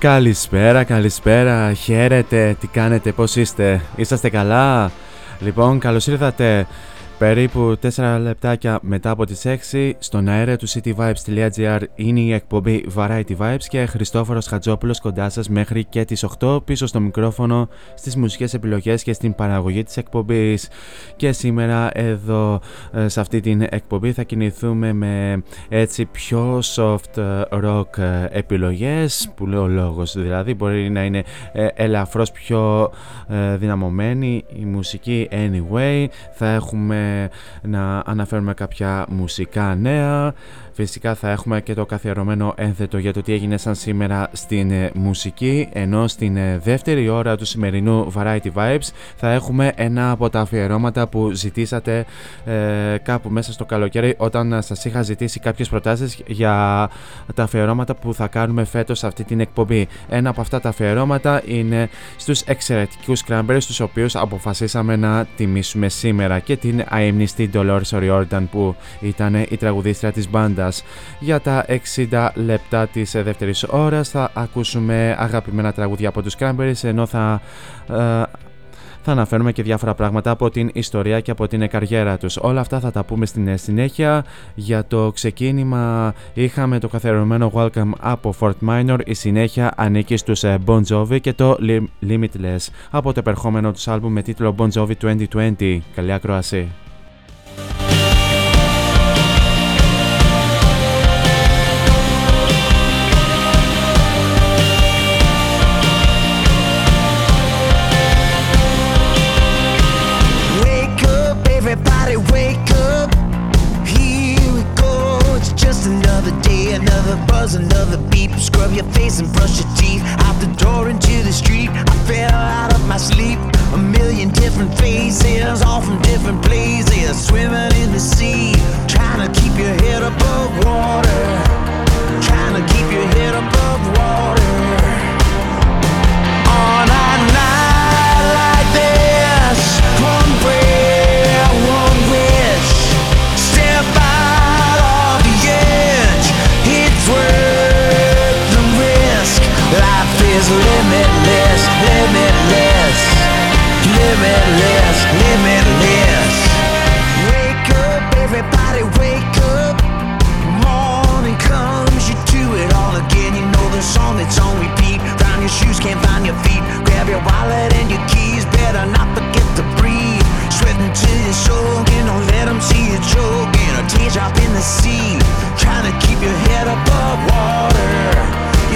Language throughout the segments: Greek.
Καλησπέρα, καλησπέρα, χαίρετε, τι κάνετε, πώς είστε, είσαστε καλά; Λοιπόν, καλώς ήρθατε περίπου 4 λεπτάκια μετά από τις 6 στον αέρα του cityvibes.gr είναι η εκπομπή Variety Vibes και Χριστόφορος Χατζόπουλος κοντά σας μέχρι και τις 8 πίσω στο μικρόφωνο στις μουσικές επιλογές και στην παραγωγή της εκπομπής. Και σήμερα εδώ ε, σε αυτή την εκπομπή θα κινηθούμε με έτσι πιο soft ε, rock ε, επιλογές που λέω λόγος δηλαδή μπορεί να είναι ε, ελαφρώς πιο ε, δυναμωμένη η μουσική anyway. Θα έχουμε να αναφέρουμε κάποια μουσικά νέα Φυσικά θα έχουμε και το καθιερωμένο ένθετο για το τι έγινε σαν σήμερα στην ε, μουσική ενώ στην ε, δεύτερη ώρα του σημερινού Variety Vibes θα έχουμε ένα από τα αφιερώματα που ζητήσατε ε, κάπου μέσα στο καλοκαίρι όταν ε, σας είχα ζητήσει κάποιες προτάσεις για τα αφιερώματα που θα κάνουμε φέτος σε αυτή την εκπομπή. Ένα από αυτά τα αφιερώματα είναι στους εξαιρετικούς Cranberries τους οποίους αποφασίσαμε να τιμήσουμε σήμερα και την αειμνηστή Dolores O'Riordan που ήταν η τραγουδίστρια της μπάντας. Για τα 60 λεπτά της ε, δεύτερης ώρας θα ακούσουμε αγαπημένα τραγούδια από τους Cranberries ενώ θα ε, θα αναφέρουμε και διάφορα πράγματα από την ιστορία και από την καριέρα τους. Όλα αυτά θα τα πούμε στην ε, συνέχεια. Για το ξεκίνημα είχαμε το καθιερωμένο Welcome από Fort Minor. Η συνέχεια ανήκει στους ε, Bon Jovi και το Lim- Limitless από το επερχόμενο τους άλμπουμ με τίτλο Bon Jovi 2020. Καλή ακρόαση. Your face and brush your teeth. Out the door into the street. I fell out of my sleep. A million different faces, all from different places, swimming in the sea, trying to keep your head above water, trying to keep your head above water. On limitless, limitless, limitless, limitless. Wake up, everybody, wake up. Morning comes, you do it all again. You know the song that's on repeat. Round your shoes, can't find your feet. Grab your wallet and your keys. Better not forget to breathe. Sweating till you're soaking. Don't let them see you choking. A teardrop in the sea. Trying to keep your head above water.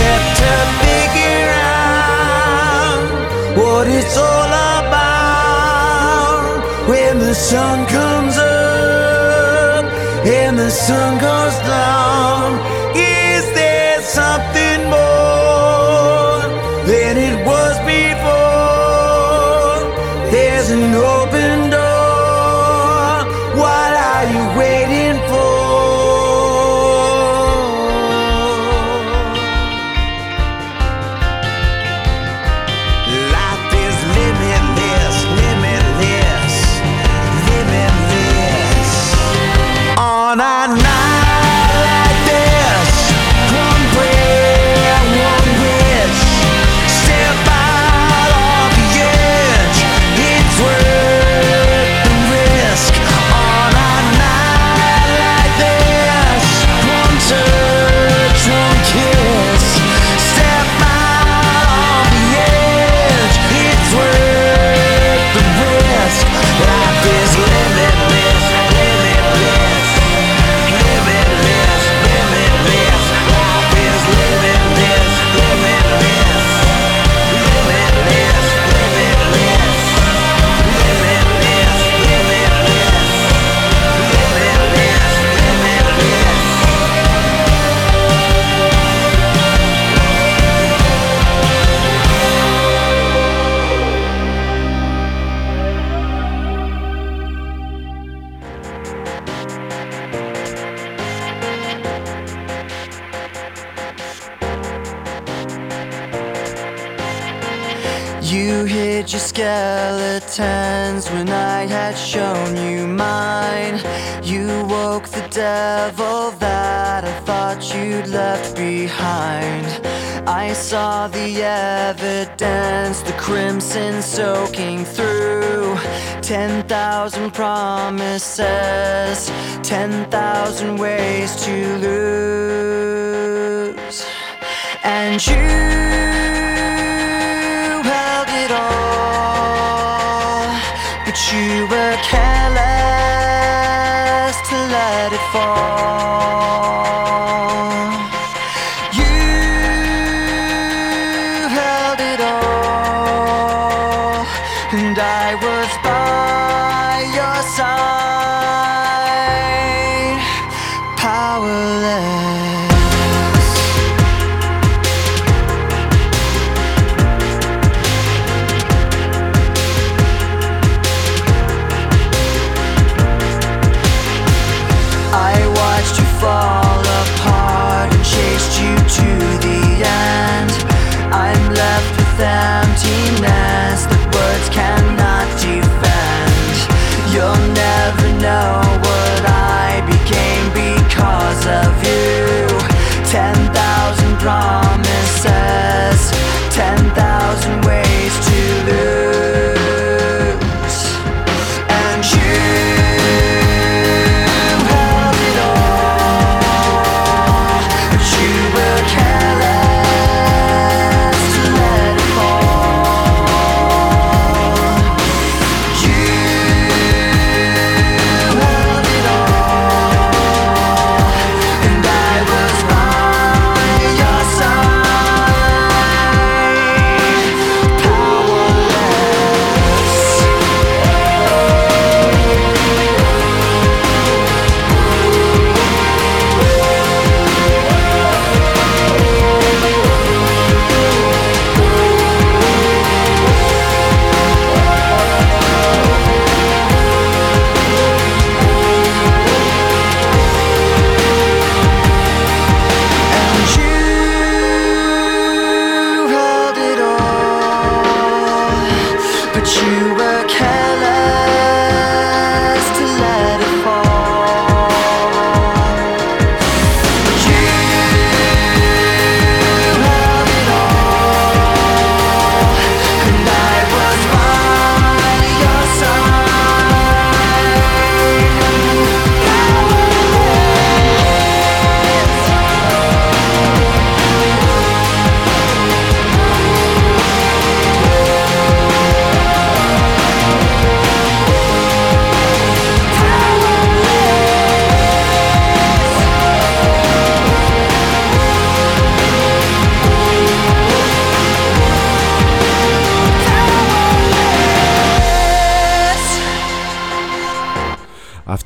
Let her figure out what it's all about when the sun comes up and the sun goes down. Thousand ways to lose.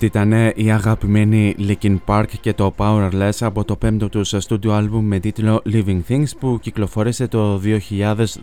Αυτή ήταν η αγαπημένη Linkin Park και το Powerless από το πέμπτο τους studio album με τίτλο Living Things που κυκλοφόρησε το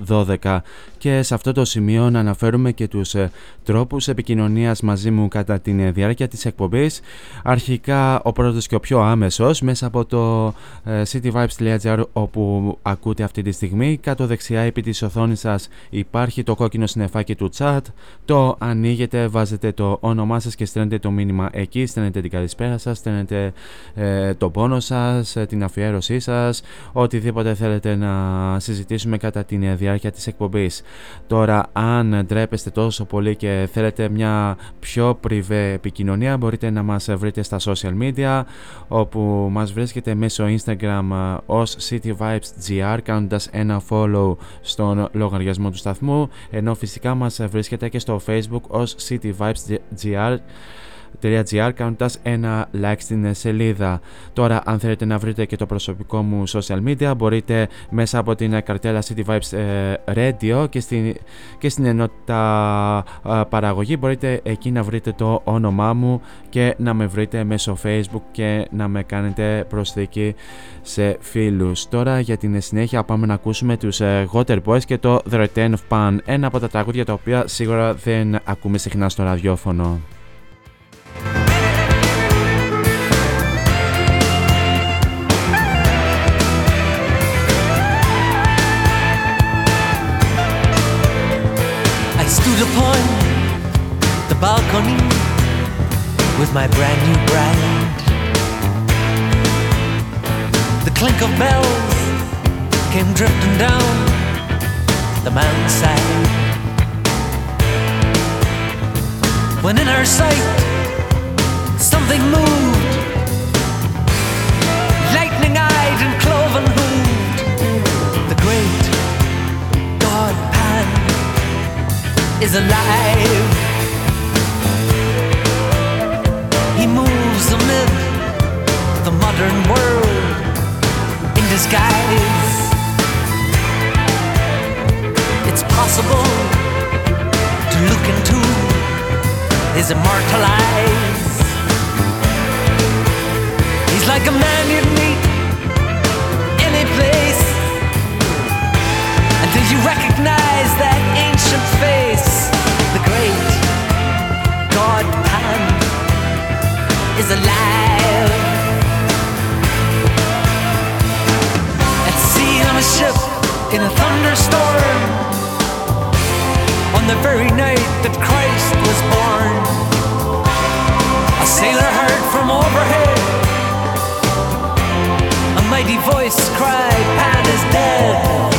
2012 και σε αυτό το σημείο να αναφέρουμε και τους ε, τρόπους επικοινωνίας μαζί μου κατά τη διάρκεια της εκπομπής. Αρχικά ο πρώτος και ο πιο άμεσος μέσα από το ε, cityvibes.gr όπου ακούτε αυτή τη στιγμή. Κάτω δεξιά επί της οθόνης σας υπάρχει το κόκκινο συνεφάκι του chat. Το ανοίγετε, βάζετε το όνομά σας και στέλνετε το μήνυμα εκεί, στέλνετε την καλησπέρα σας, στέλνετε ε, το πόνο σας, ε, την αφιέρωσή σας, οτιδήποτε θέλετε να συζητήσουμε κατά τη διάρκεια της εκπομπής. Τώρα αν ντρέπεστε τόσο πολύ και θέλετε μια πιο πριβέ επικοινωνία μπορείτε να μας βρείτε στα social media όπου μας βρίσκεται μέσω Instagram ε, ως cityvibesgr κάνοντας ένα follow στον λογαριασμό του σταθμού ενώ φυσικά μας βρίσκεται και στο facebook ως cityvibesgr cityvibes.gr κάνοντα ένα like στην σελίδα. Τώρα, αν θέλετε να βρείτε και το προσωπικό μου social media, μπορείτε μέσα από την καρτέλα City Vibes ε, Radio και στην, και στην ενότητα ε, παραγωγή μπορείτε εκεί να βρείτε το όνομά μου και να με βρείτε μέσω facebook και να με κάνετε προσθήκη σε φίλους. Τώρα για την συνέχεια πάμε να ακούσουμε τους ε, Water Boys και το The Return of Pan, ένα από τα τραγούδια τα οποία σίγουρα δεν ακούμε συχνά στο ραδιόφωνο. Upon the balcony with my brand new bride. The clink of bells came drifting down the mountainside. When in her sight, something moved, lightning eyed and cloven hooved. Is alive. He moves amid the modern world in disguise. It's possible to look into his immortal eyes. He's like a man you'd meet any place until you recognize that ancient face the great God Pan is alive. At sea on a ship in a thunderstorm, on the very night that Christ was born, a sailor heard from overhead a mighty voice cried, Pan is dead.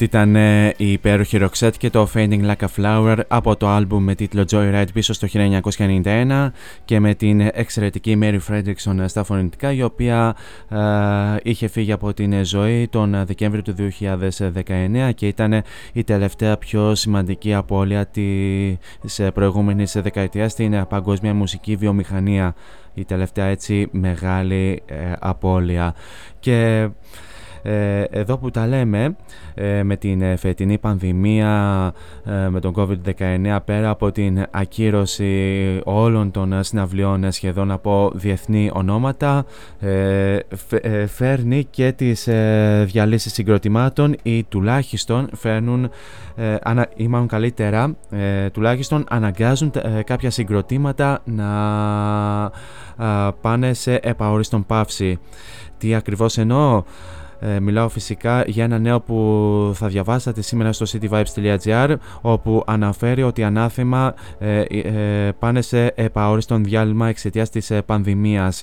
Αυτή ήταν ε, η υπέροχη Roxette και το Fading Like a Flower από το άλμπουμ με τίτλο Joyride πίσω στο 1991 και με την εξαιρετική Mary Fredrickson στα φωνητικά η οποία ε, είχε φύγει από την ζωή τον Δεκέμβριο του 2019 και ήταν η τελευταία πιο σημαντική απώλεια της προηγούμενης δεκαετίας στην παγκόσμια μουσική βιομηχανία. Η τελευταία έτσι μεγάλη ε, απώλεια. Και ε, εδώ που τα λέμε ε, με την ε, φετινή πανδημία με τον COVID-19 πέρα από την ακύρωση όλων των συναυλιών σχεδόν από διεθνή ονόματα φέρνει και τις διαλύσεις συγκροτημάτων ή τουλάχιστον φέρνουν ή μάλλον καλύτερα τουλάχιστον αναγκάζουν κάποια συγκροτήματα να πάνε σε επαόριστον παύση. Τι ακριβώς εννοώ; Ε, μιλάω φυσικά για ένα νέο που θα διαβάσατε σήμερα στο cityvibes.gr όπου αναφέρει ότι ανάθεμα ε, ε, πάνε σε επαόριστον διάλειμμα εξαιτίας της πανδημίας.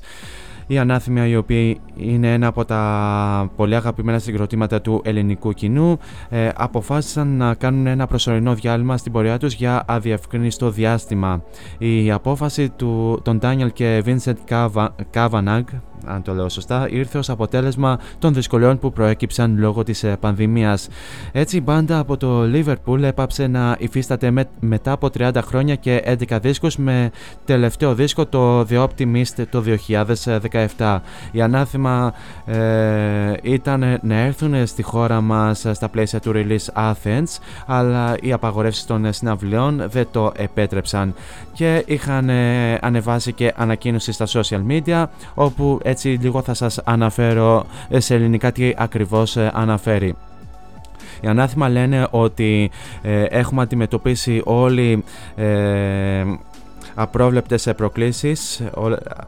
οι Ανάθυμια οι οποίοι είναι ένα από τα πολύ αγαπημένα συγκροτήματα του ελληνικού κοινού ε, αποφάσισαν να κάνουν ένα προσωρινό διάλειμμα στην πορεία τους για αδιευκρινιστό διάστημα. Η απόφαση του, των Daniel και Vincent Kavanagh αν το λέω σωστά, ήρθε ως αποτέλεσμα των δυσκολιών που προέκυψαν λόγω της ε, πανδημίας. Έτσι η μπάντα από το Liverpool έπαψε να υφίσταται μετά από 30 χρόνια και 11 δίσκους με τελευταίο δίσκο το The Optimist το 2017. Η ανάθημα ε, ήταν να έρθουν στη χώρα μας στα πλαίσια του release Athens αλλά οι απαγορεύσεις των συναυλιών δεν το επέτρεψαν και είχαν ε, ανεβάσει και ανακοίνωση στα social media όπου έτσι λίγο θα σας αναφέρω σε ελληνικά τι ακριβώς ε, αναφέρει. Οι ανάθημα λένε ότι ε, έχουμε αντιμετωπίσει όλοι ε, απρόβλεπτες προκλήσεις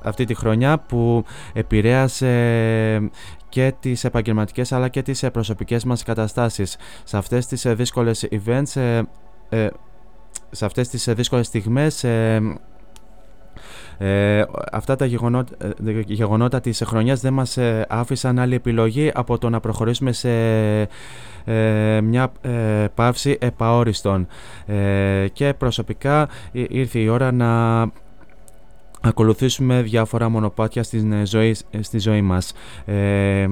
αυτή τη χρονιά που επηρέασε και τις επαγγελματικές αλλά και τις προσωπικές μας καταστάσεις. Σε αυτές τις δύσκολες events, σε αυτές τις δύσκολες στιγμές ε, αυτά τα γεγονότα, ε, γεγονότα της χρονιάς δεν μας ε, άφησαν άλλη επιλογή από το να προχωρήσουμε σε ε, μια ε, παύση επαόριστον. Και προσωπικά ήρθε η ώρα να ακολουθήσουμε διάφορα μονοπάτια στην ε, ζωή, ε, στη ζωή μας. Ε,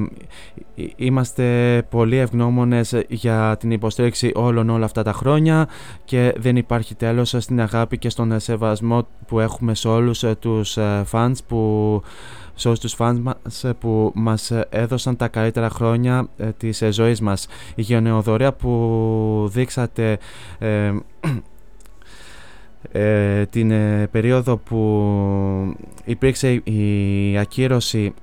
είμαστε πολύ ευγνώμονες για την υποστήριξη όλων όλα αυτά τα χρόνια και δεν υπάρχει τέλος στην αγάπη και στον σεβασμό που έχουμε σε όλους τους fans που σε όλους τους fans μας που μας έδωσαν τα καλύτερα χρόνια της ζωής μας. Η γενεοδορία που δείξατε ε, την ε, περίοδο που υπήρξε η ακύρωση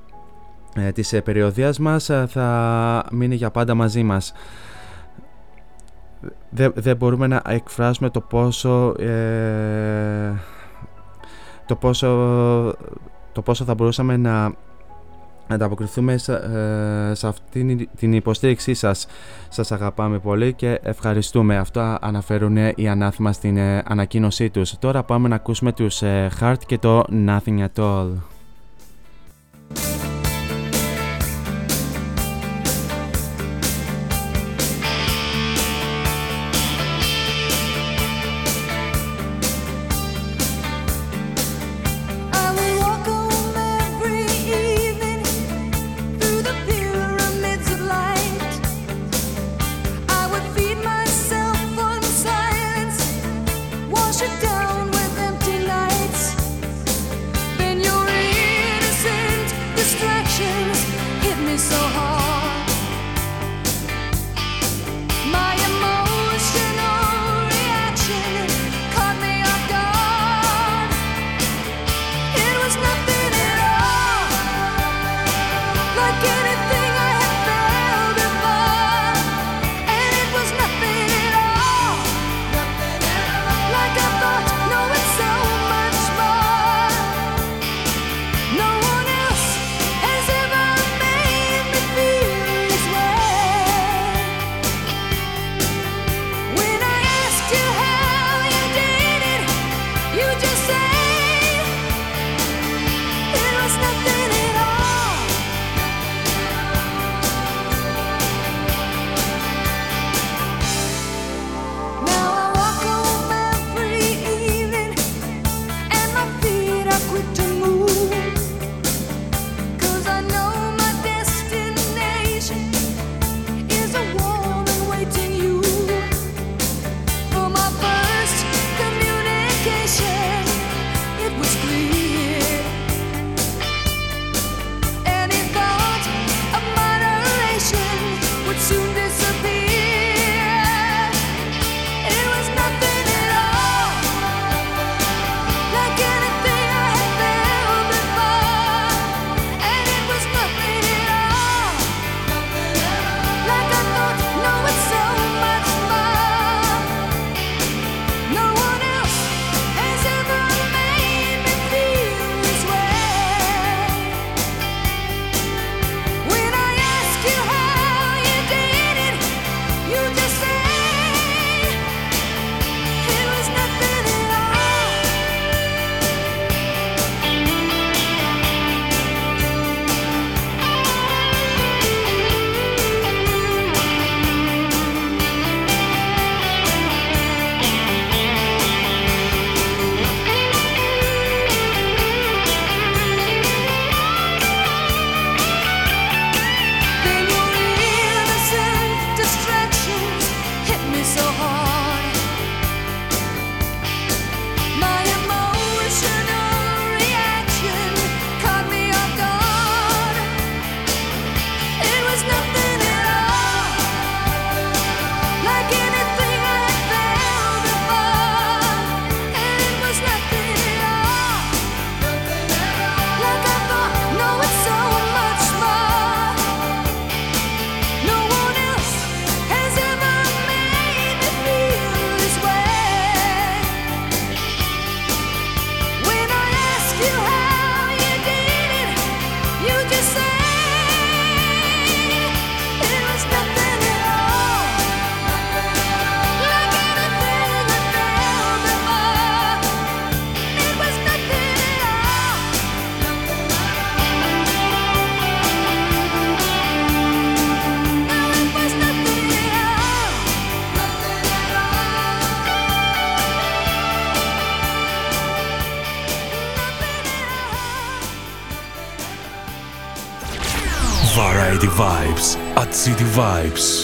ε, της ε, περιοδίας μας θα μείνει για πάντα μαζί μας. Δεν, δεν μπορούμε να εκφράσουμε το πόσο το πόσο το πόσο θα μπορούσαμε να ανταποκριθούμε σε, ε, σε αυτήν την υποστήριξή σας. Σας αγαπάμε πολύ και ευχαριστούμε. Αυτό αναφέρουν οι ανάθημα στην ε, ανακοίνωσή τους. Τώρα πάμε να ακούσουμε τους ε, Heart και το Nothing at All. Vibes.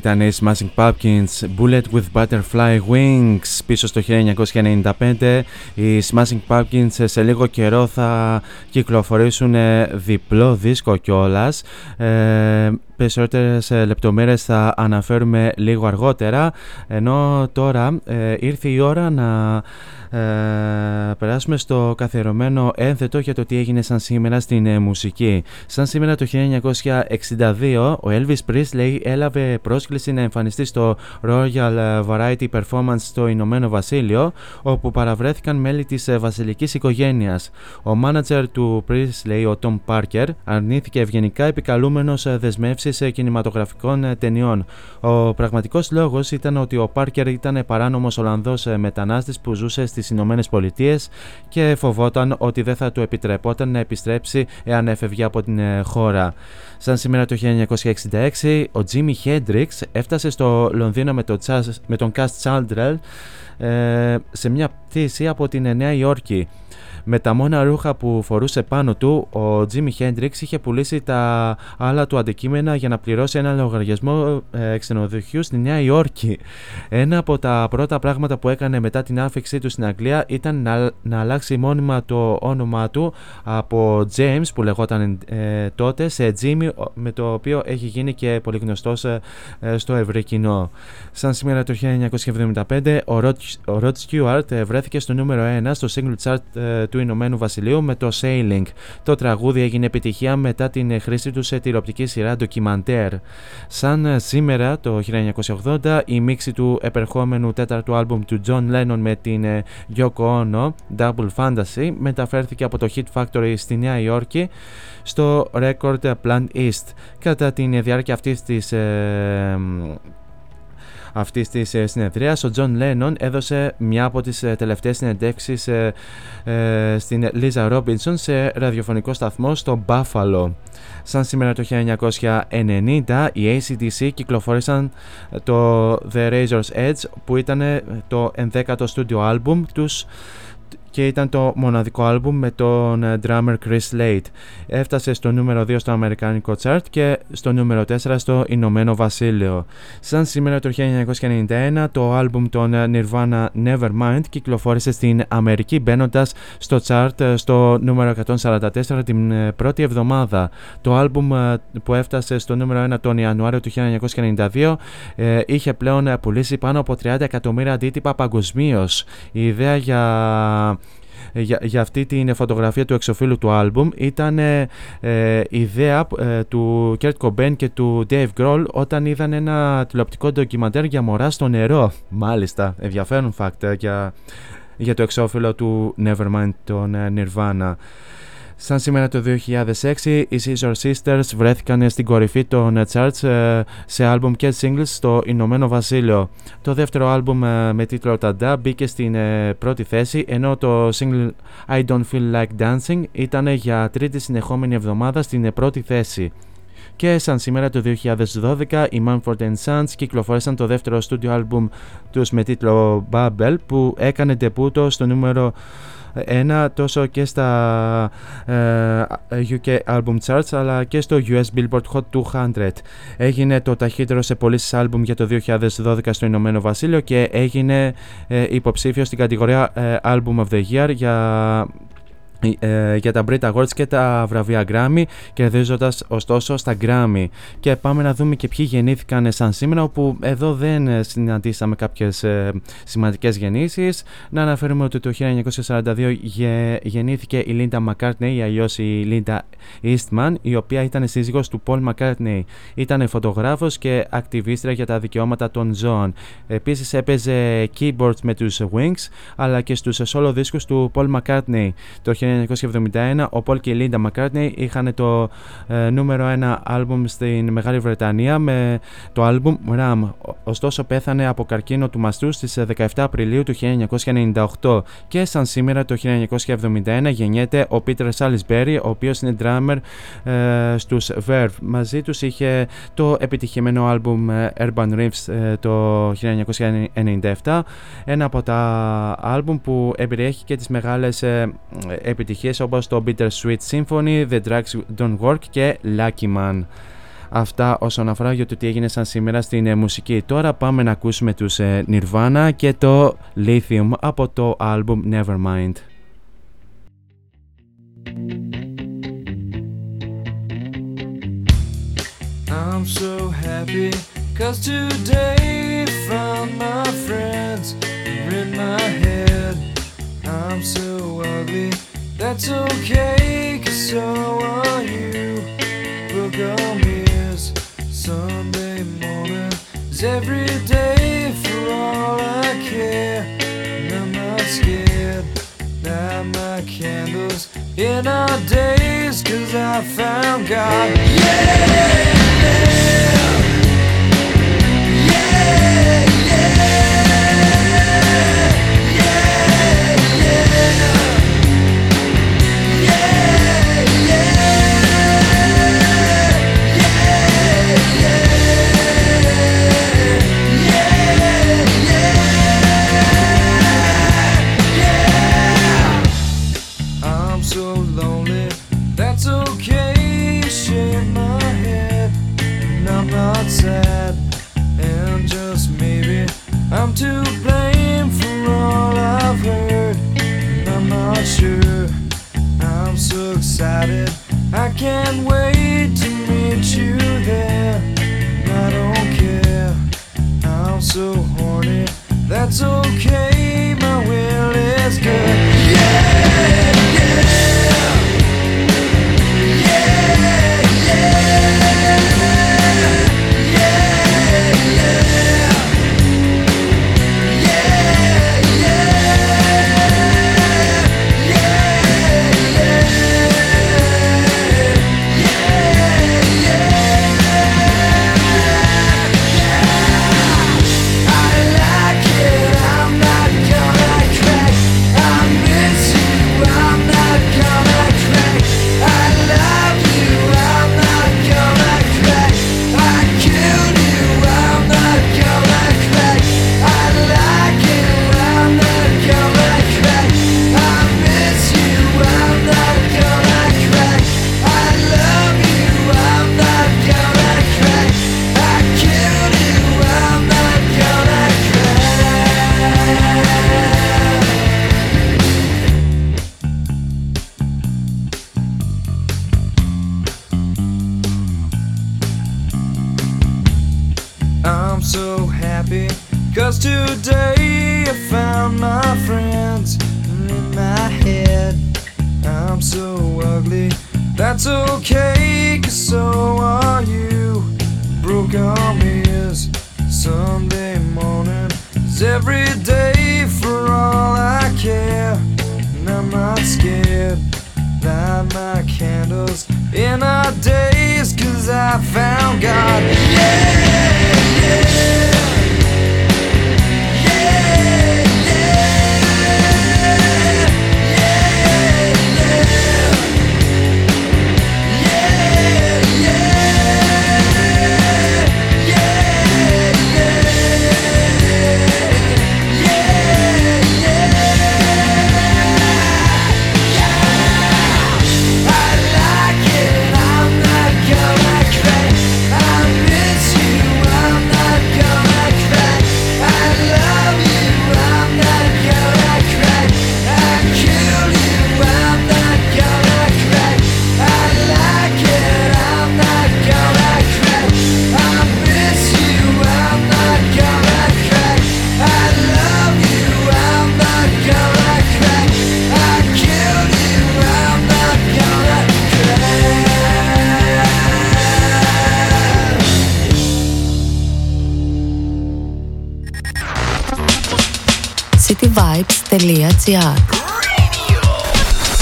Ήταν η Smashing Pumpkins Bullet with Butterfly Wings πίσω στο 1995. Οι Smashing Pumpkins σε λίγο καιρό θα κυκλοφορήσουν διπλό δίσκο κιόλας. Ε, περισσότερες λεπτομέρειες θα αναφέρουμε λίγο αργότερα ενώ τώρα ε, ήρθε η ώρα να ε, περάσουμε στο καθιερωμένο ένθετο για το τι έγινε σαν σήμερα στην ε, μουσική. Σαν σήμερα το 1962 ο Elvis Presley έλαβε πρόσκληση να εμφανιστεί στο Royal Variety Performance στο Ηνωμένο Βασίλειο όπου παραβρέθηκαν μέλη της ε, βασιλικής οικογένειας. Ο μάνατζερ του Presley, ο Tom Parker, αρνήθηκε ευγενικά επικαλούμενος ε, δεσμεύσεις εκδόσει κινηματογραφικών ταινιών. Ο πραγματικός λόγος ήταν ότι ο Πάρκερ ήταν παράνομος Ολλανδός μετανάστης που ζούσε στις Ηνωμένες Πολιτείες και φοβόταν ότι δεν θα του επιτρεπόταν να επιστρέψει εάν έφευγε από την χώρα. Σαν σήμερα το 1966, ο Τζίμι Χέντριξ έφτασε στο Λονδίνο με, το, με τον Καστ Τσάλντρελ ε, σε μια πτήση από την Νέα Υόρκη. Με τα μόνα ρούχα που φορούσε πάνω του, ο Τζίμι Χέντριξ είχε πουλήσει τα άλλα του αντικείμενα για να πληρώσει ένα λογαριασμό ε, ξενοδοχείου στη Νέα Υόρκη. Ένα από τα πρώτα πράγματα που έκανε μετά την άφηξή του στην Αγγλία ήταν να, να αλλάξει μόνιμα το όνομά του από James που λεγόταν ε, τότε σε Jimmy με το οποίο έχει γίνει και πολύ γνωστός ε, στο ευρύ κοινό. Σαν σήμερα το 1975 ο Rod, Stewart βρέθηκε στο νούμερο 1 στο single chart του Ηνωμένου Βασιλείου με το Sailing. Το τραγούδι έγινε επιτυχία μετά την χρήση του σε τηλεοπτική σειρά ντοκιμαντέρ. Σαν σήμερα το 1980 η μίξη του επερχόμενου τέταρτου άλμπουμ του John Lennon με την Yoko Ono, Double Fantasy, μεταφέρθηκε από το Hit Factory στη Νέα Υόρκη στο Record Plant East. Κατά τη διάρκεια αυτής της ε, αυτής της ε, συνεδρίας, ο Τζον Λένον έδωσε μια από τις ε, τελευταίες συνεντεύξεις ε, στην Λίζα Ρόμπινσον σε ραδιοφωνικό σταθμό στο Buffalo. Σαν σήμερα το 1990 οι AC/DC κυκλοφόρησαν το The Razor's Edge που ήταν το 11ο στούντιο άλμπουμ τους και ήταν το μοναδικό άλμπουμ με τον ε, drummer Chris Late. Έφτασε στο νούμερο 2 στο Αμερικάνικο chart και στο νούμερο 4 στο Ηνωμένο Βασίλειο. Σαν σήμερα το 1991 το άλμπουμ των ε, Nirvana Nevermind κυκλοφόρησε στην Αμερική μπαίνοντας στο chart ε, στο νούμερο 144 την πρώτη εβδομάδα. Το άλμπουμ που έφτασε στο νούμερο 1 τον Ιανουάριο του 1992 είχε πλέον πουλήσει πάνω από 30 εκατομμύρια αντίτυπα παγκοσμίως. Η ιδέα για ε, για, για αυτή την φωτογραφία του εξοφίλου του άλμπουμ ήταν ε, ε ιδέα ε, του Kurt Cobain και του Dave Grohl όταν είδαν ένα τηλεοπτικό ντοκιμαντέρ για μωρά στο νερό. Μάλιστα, ενδιαφέρον fact για, για το εξώφυλλο του Nevermind των Nirvana. Σαν σήμερα το 2006, οι Scissor Sisters βρέθηκαν στην κορυφή των charts ε, σε άλμπουμ και singles στο Ηνωμένο Βασίλειο. Το δεύτερο άλμπουμ ε, με τίτλο Ταντά μπήκε στην ε, πρώτη θέση, ενώ το single I Don't Feel Like Dancing ήταν για τρίτη συνεχόμενη εβδομάδα στην πρώτη θέση. Και σαν σήμερα το 2012 οι Manford Sons κυκλοφόρησαν το δεύτερο στούντιο άλμπουμ τους με τίτλο Bubble που έκανε τεπούτο στο νούμερο ένα τόσο και στα ε, UK Album Charts αλλά και στο US Billboard Hot 200. Έγινε το ταχύτερο σε πωλήσεις album για το 2012 στο Ηνωμένο Βασίλειο και έγινε ε, υποψήφιο στην κατηγορία ε, Album of the Year για ε, για τα Brit Awards και τα βραβεία Grammy κερδίζοντας ωστόσο στα Grammy. Και πάμε να δούμε και ποιοι γεννήθηκαν σαν σήμερα όπου εδώ δεν συναντήσαμε κάποιες ε, σημαντικές γεννήσεις. Να αναφέρουμε ότι το 1942 γεννήθηκε η Linda McCartney ή αλλιώς η Linda Eastman η οποία ήταν σύζυγος του Paul McCartney. Ήταν φωτογράφος και ακτιβίστρια για τα δικαιώματα των ζώων. Επίσης έπαιζε keyboards με τους Wings αλλά και στους solo δίσκους του Paul McCartney. Το 1971 ο Πολ και η Λίντα Μακκάρτνεϊ είχαν το ε, νούμερο 1 άλμπουμ στην Μεγάλη Βρετανία με το άλμπουμ Ram. Ωστόσο πέθανε από καρκίνο του μαστού στις 17 ε, Απριλίου του 1998 και σαν σήμερα το 1971 γεννιέται ο Πίτερ Σάλισμπέρι ο οποίος είναι drummer ε, στους Verve. Μαζί τους είχε το επιτυχημένο άλμπουμ ε, Urban Riffs το 1997 ένα από τα άλμπουμ που εμπεριέχει και τις μεγάλες επιτυχίες όπως το Bittersweet Symphony, The Drugs Don't Work και Lucky Man. Αυτά όσον αφορά για το τι έγινε σαν σήμερα στην ε, μουσική. Τώρα πάμε να ακούσουμε τους ε, Nirvana και το Lithium από το album Nevermind. I'm so happy cause today found my friends in my head I'm so ugly That's okay, cause so are you. Book on is Sunday morning. It's every day for all I care. And I'm not scared. Light my candles in our days, cause I found God. Yeah! yeah. can't wait to meet you there. I don't care. I'm so horny. That's all.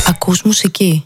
Ακούς μουσική.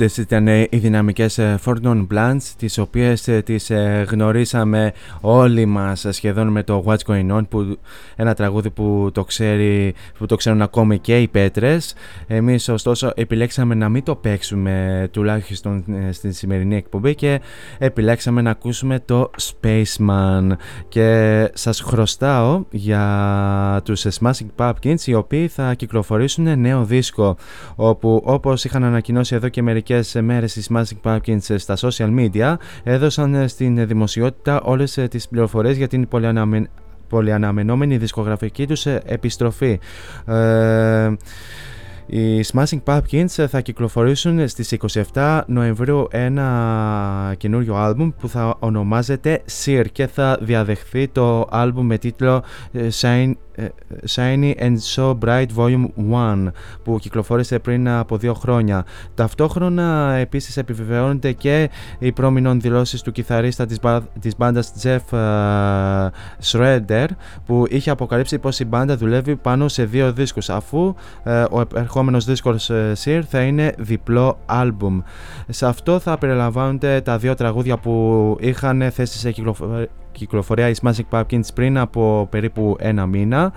Αυτές ήταν ε, οι δυναμικές ε, Fortune Blunts τις οποίες ε, τις ε, γνωρίσαμε όλοι μας ε, σχεδόν με το What's Going On που, ένα τραγούδι που το, ξέρει, που το ξέρουν ακόμη και οι πέτρες. Εμείς ωστόσο επιλέξαμε να μην το παίξουμε τουλάχιστον ε, στην σημερινή εκπομπή και επιλέξαμε να ακούσουμε το Spaceman. Και σας χρωστάω για τους Smashing Pumpkins οι οποίοι θα κυκλοφορήσουν νέο δίσκο όπου όπως είχαν ανακοινώσει εδώ και μερικές μέρες οι Smashing Pumpkins στα social media έδωσαν στην δημοσιότητα όλες τις πληροφορίες για την πολυαναμε... πολυαναμενόμενη δισκογραφική τους επιστροφή. Ε, οι Smashing Pumpkins θα κυκλοφορήσουν στις 27 Νοεμβρίου ένα καινούριο άλμπουμ που θα ονομάζεται Sear και θα διαδεχθεί το άλμπουμ με τίτλο ε, Shine, ε, Shiny and So Bright Volume 1 που κυκλοφόρησε πριν από δύο χρόνια. Ταυτόχρονα επίσης επιβεβαιώνονται και οι πρόμηνων δηλώσεις του κιθαρίστα της, μπα, της μπάντας Jeff uh, Schroeder που είχε αποκαλύψει πως η μπάντα δουλεύει πάνω σε δύο δίσκους αφού ε, ο επερχόμενος δίσκος ε, Sear θα είναι διπλό άλμπουμ. Σε αυτό θα περιλαμβάνονται τα δύο τραγούδια που είχαν θέσει σε κυκλοφορία κυκλοφορία η Smashing Pumpkins πριν από περίπου ένα μήνα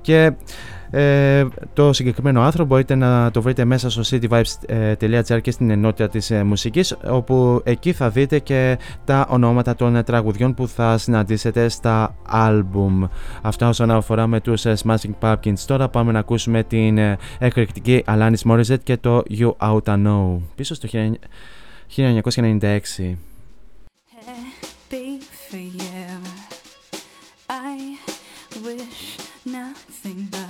και ε, το συγκεκριμένο άρθρο μπορείτε να το βρείτε μέσα στο cityvibes.gr και στην ενότητα της ε, μουσικής όπου εκεί θα δείτε και τα ονόματα των ε, τραγουδιών που θα συναντήσετε στα άλμπουμ. Αυτά όσον αφορά με τους ε, Smashing Pumpkins. Τώρα πάμε να ακούσουμε την ε, εκρηκτική Alanis Morissette και το You Oughta Know. Πίσω στο 1996. happy for you. I wish nothing but the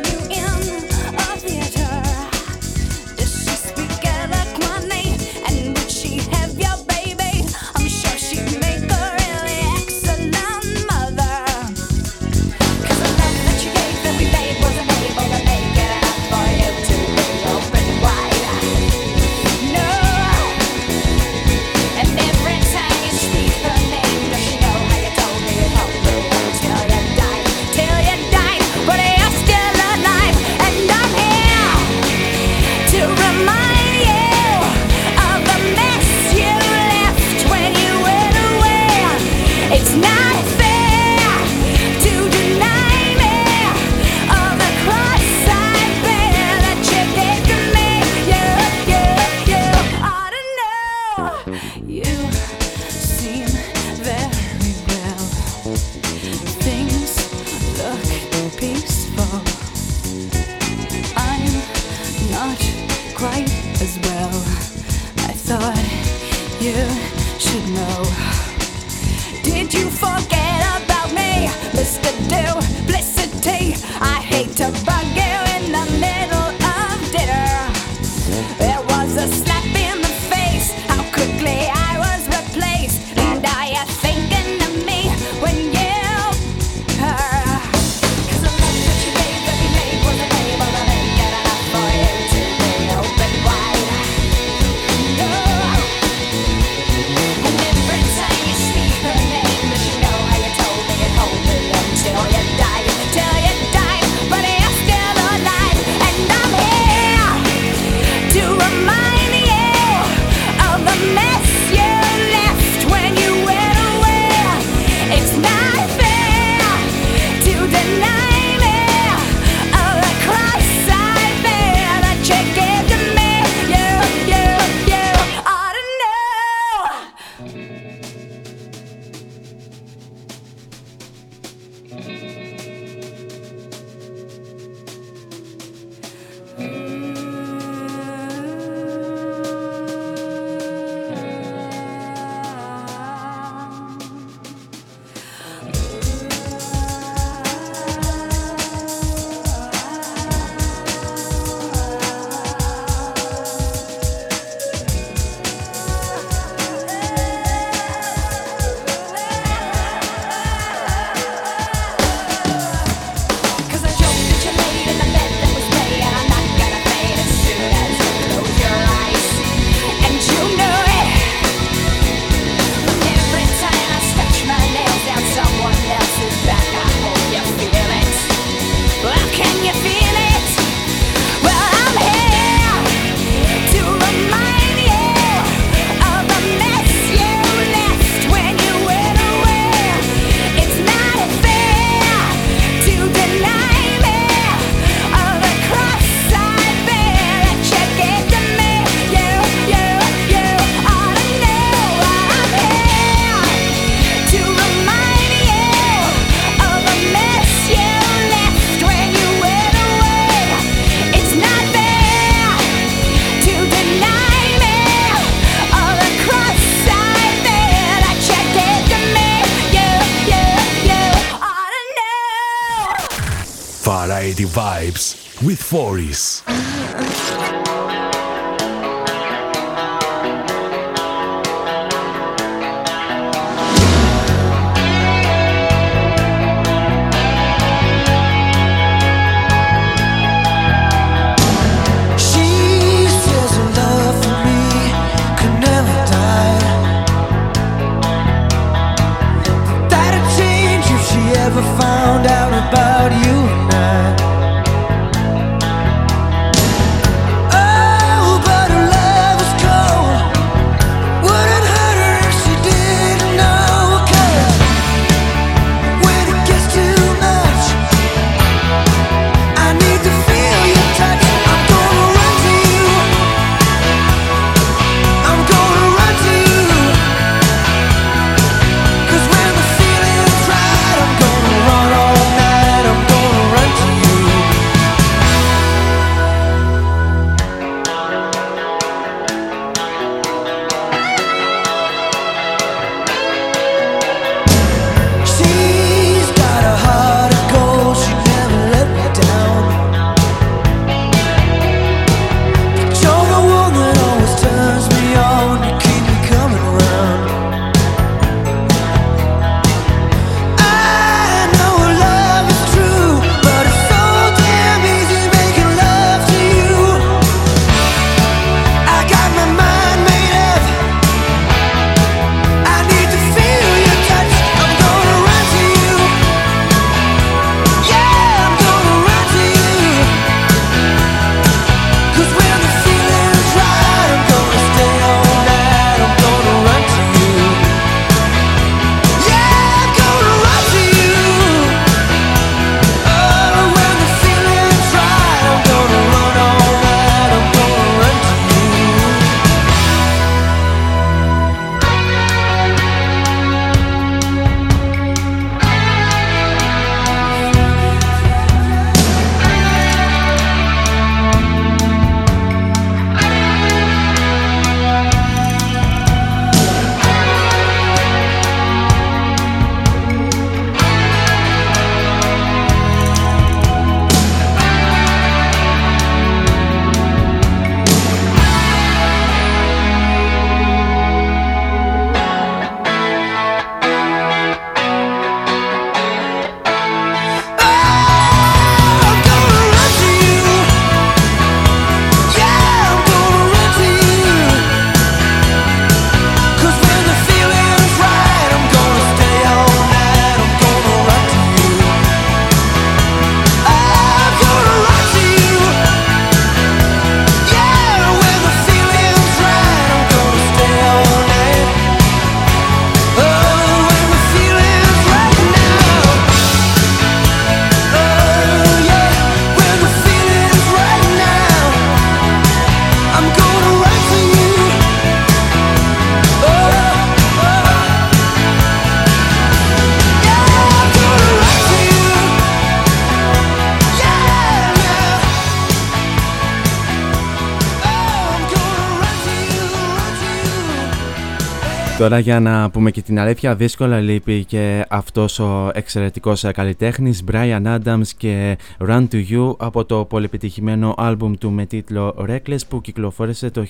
Τώρα για να πούμε και την αλήθεια δύσκολα λείπει και αυτός ο εξαιρετικός καλλιτέχνης Brian Adams και Run to You από το πολυπετυχημένο άλμπουμ του με τίτλο Reckless που κυκλοφόρησε το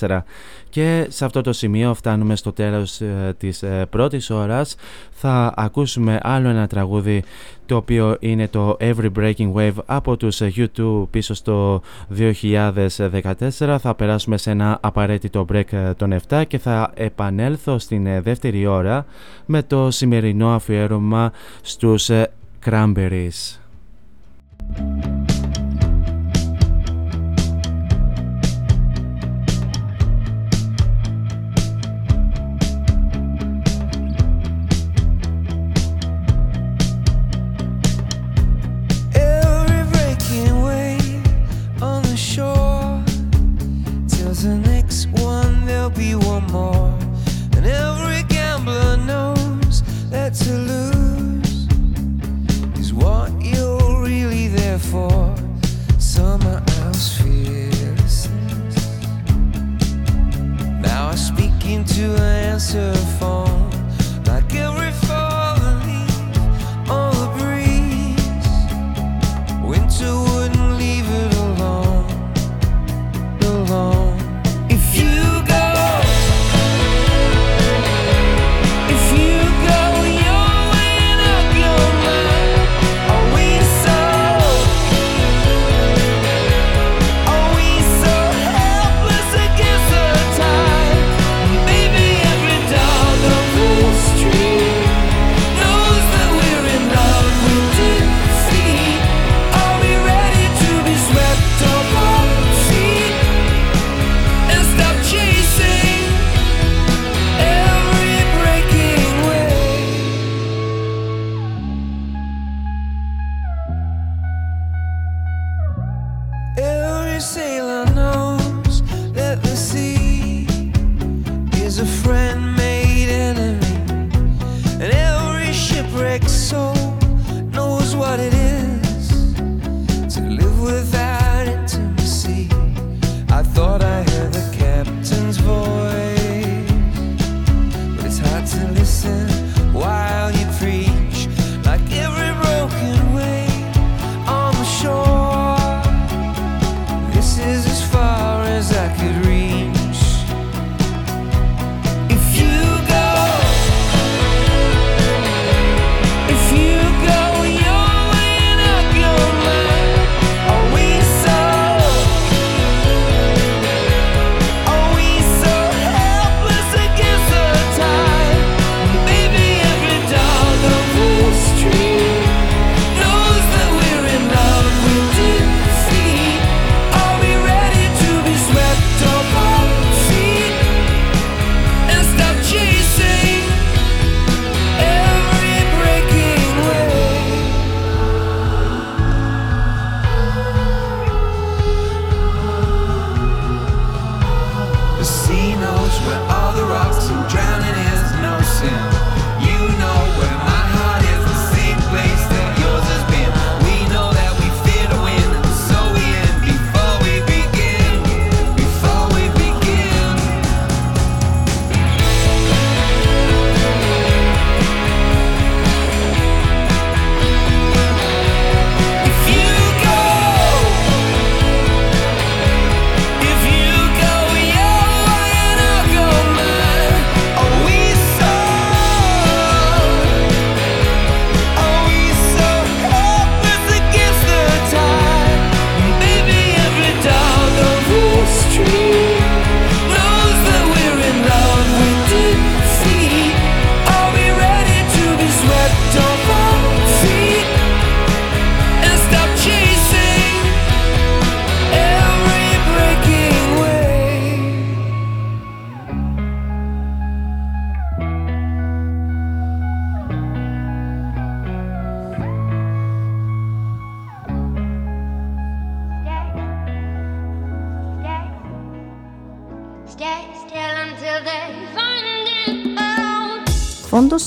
1984 και σε αυτό το σημείο φτάνουμε στο τέλος ε, της ε, πρώτης ώρας. Θα ακούσουμε άλλο ένα τραγούδι το οποίο είναι το Every Breaking Wave από τους YouTube πίσω στο 2014 θα περάσουμε σε ένα απαραίτητο break των 7 και θα επανέλθω στην δεύτερη ώρα με το σημερινό αφιέρωμα στους Cranberries. answer far.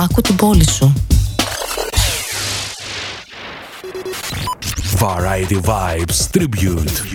Άκου την πόλη σου. Variety Vibes Tribute.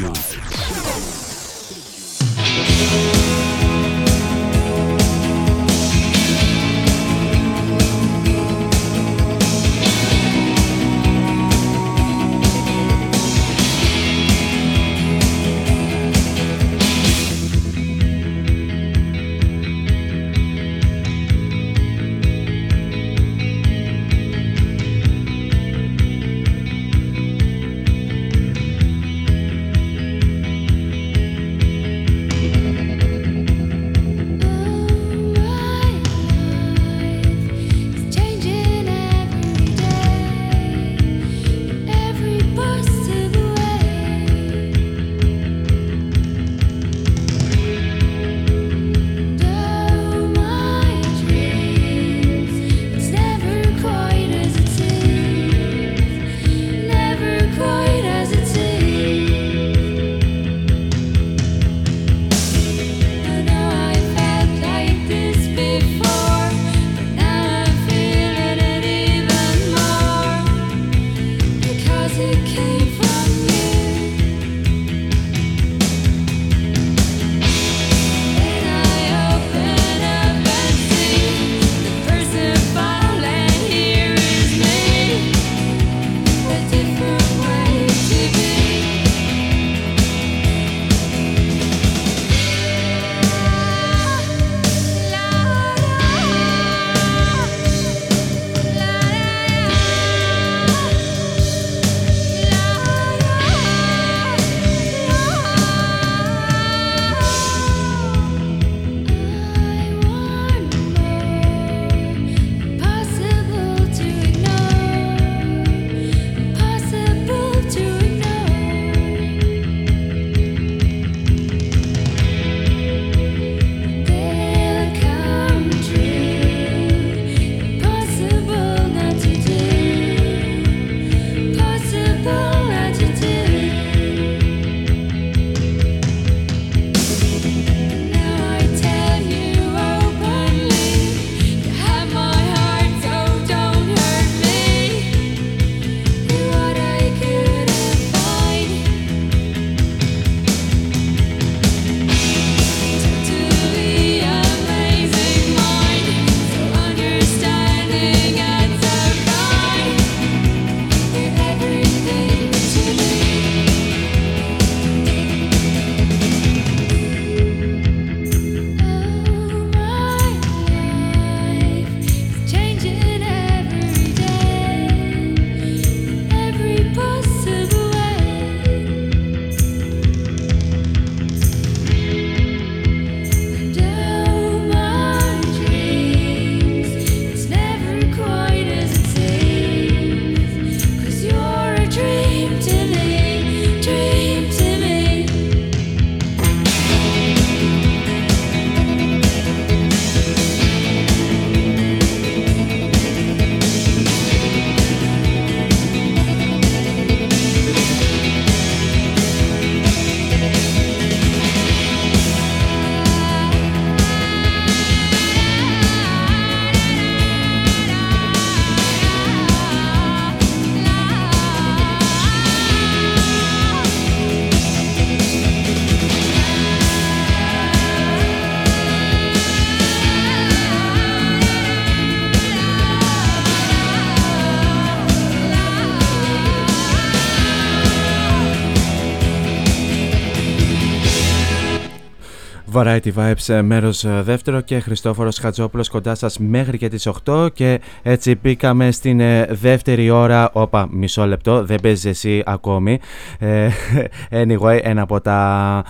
Variety Vibes ε, μέρος ε, δεύτερο και Χριστόφορος Χατζόπουλος κοντά σας μέχρι και τις 8 και έτσι μπήκαμε στην ε, δεύτερη ώρα, όπα μισό λεπτό, δεν παίζεις εσύ ακόμη. Anyway ένα από τα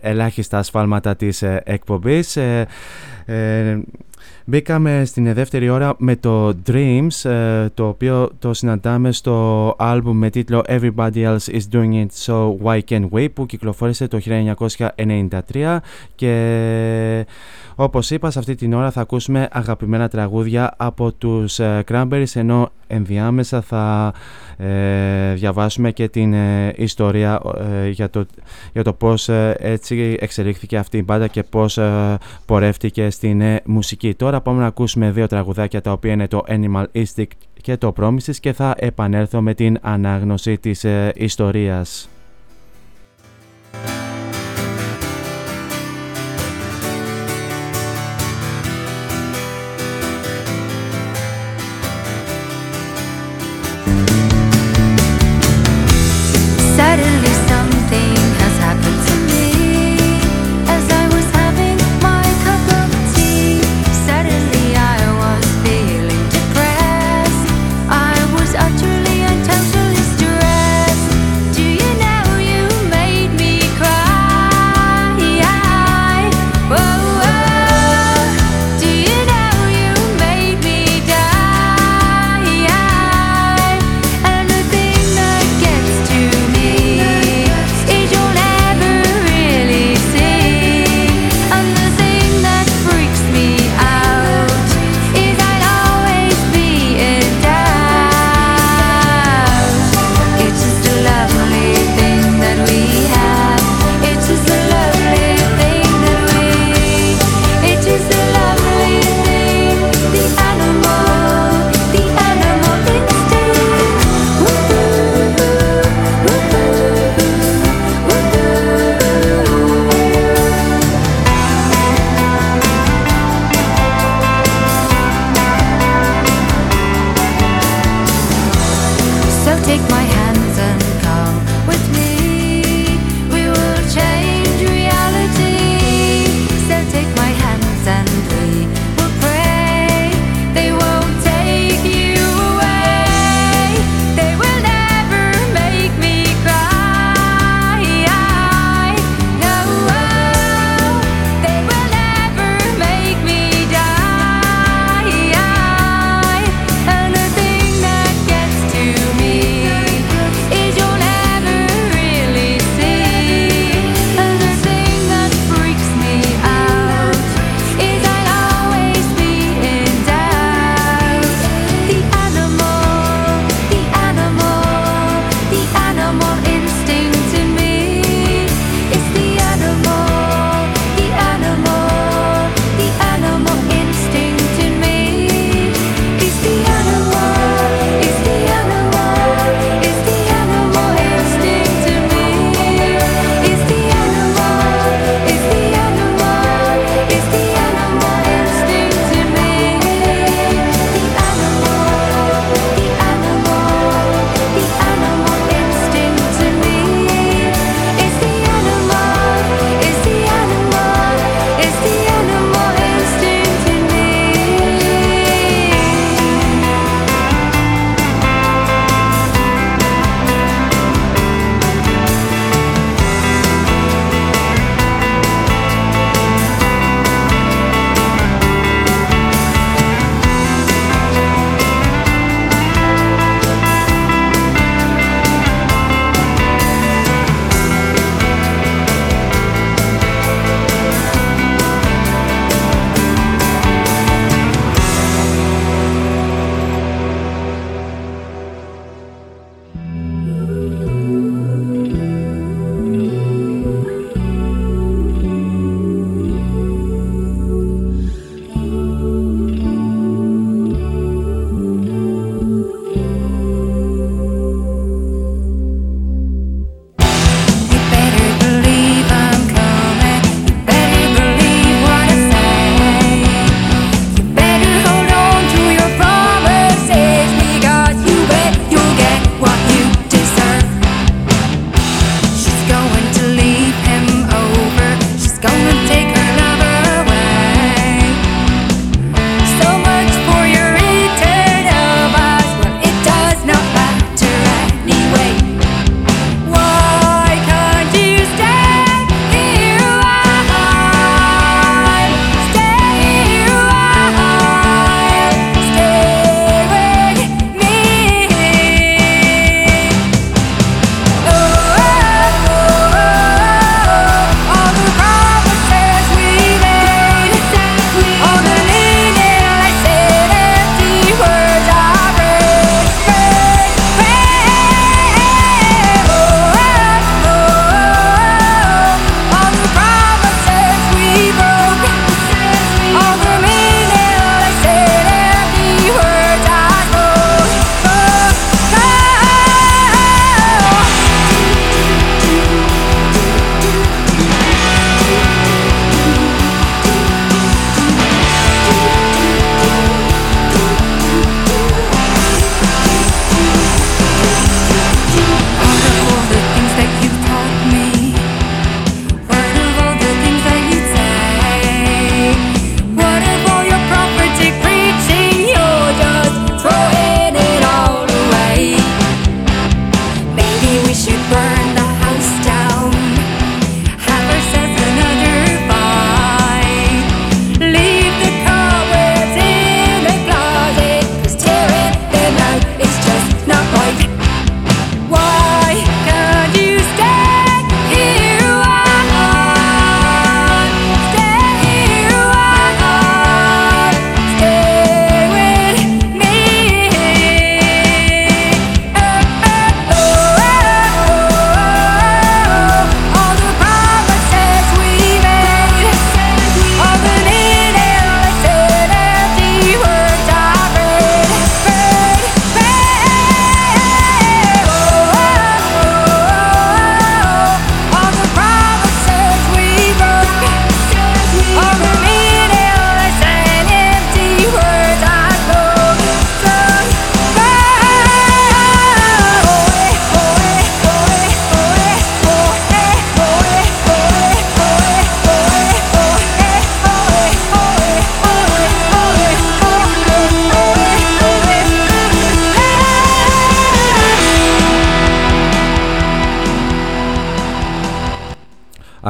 ελάχιστα ασφάλματα της εκπομπής Μπήκαμε στην δεύτερη ώρα με το Dreams, ε, το οποίο το συναντάμε στο άλμπουμ με τίτλο Everybody Else Is Doing It So Why Can't We που κυκλοφόρησε το 1993 και όπως είπα σε αυτή την ώρα θα ακούσουμε αγαπημένα τραγούδια από τους ε, Cranberries ενώ ενδιάμεσα θα ε, διαβάσουμε και την ε, ιστορία ε, για, το, για το πώς έτσι εξελίχθηκε αυτή η μπάντα και πώς πορεύτηκε στην μουσική. Τώρα πάμε να ακούσουμε δύο τραγουδάκια τα οποία είναι το Animal Instinct και το Promises και θα επανέλθω με την ανάγνωση της ιστορίας.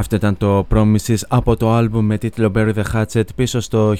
Αυτό ήταν το Promises από το άλμπουμ με τίτλο Bury the Hatchet πίσω στο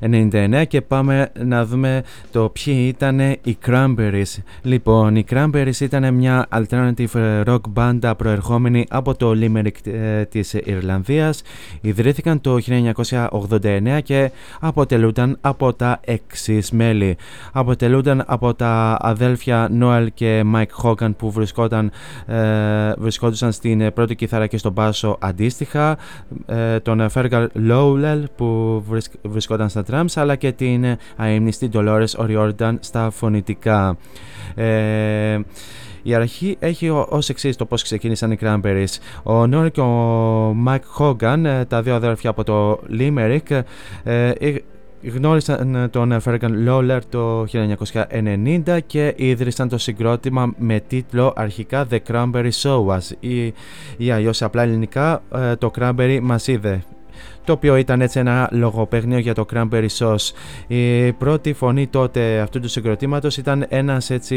1999 και πάμε να δούμε το ποιοι ήταν οι Cranberries. Λοιπόν, οι Cranberries ήταν μια alternative rock band προερχόμενη από το Limerick ε, της Ιρλανδίας. Ιδρύθηκαν το 1989 και αποτελούνταν από τα εξής μέλη. Αποτελούνταν από τα αδέλφια Noel και Mike Hogan που βρισκόταν, ε, βρισκόντουσαν στην πρώτη κιθάρα και στον μπάσο αντίστοιχα, ε, τον Fergal Lowell που βρισκόταν στα drums αλλά και την αείμνηστη Dolores O'Riordan στα φωνητικά. Ε, η αρχή έχει ως εξής το πώς ξεκίνησαν οι Cranberries. Ο Νόρ και ο Mike Hogan, ε, τα δύο αδέρφια από το Limerick, ε, γνώρισαν τον Fergan Lawler το 1990 και ίδρυσαν το συγκρότημα με τίτλο αρχικά The Cranberry Show Us ή, ή αλλιώς απλά ελληνικά ε, το Cranberry μας είδε το οποίο ήταν έτσι ένα λογοπαίγνιο για το Cranberry Sauce. Η πρώτη φωνή τότε αυτού του συγκροτήματος ήταν ένας έτσι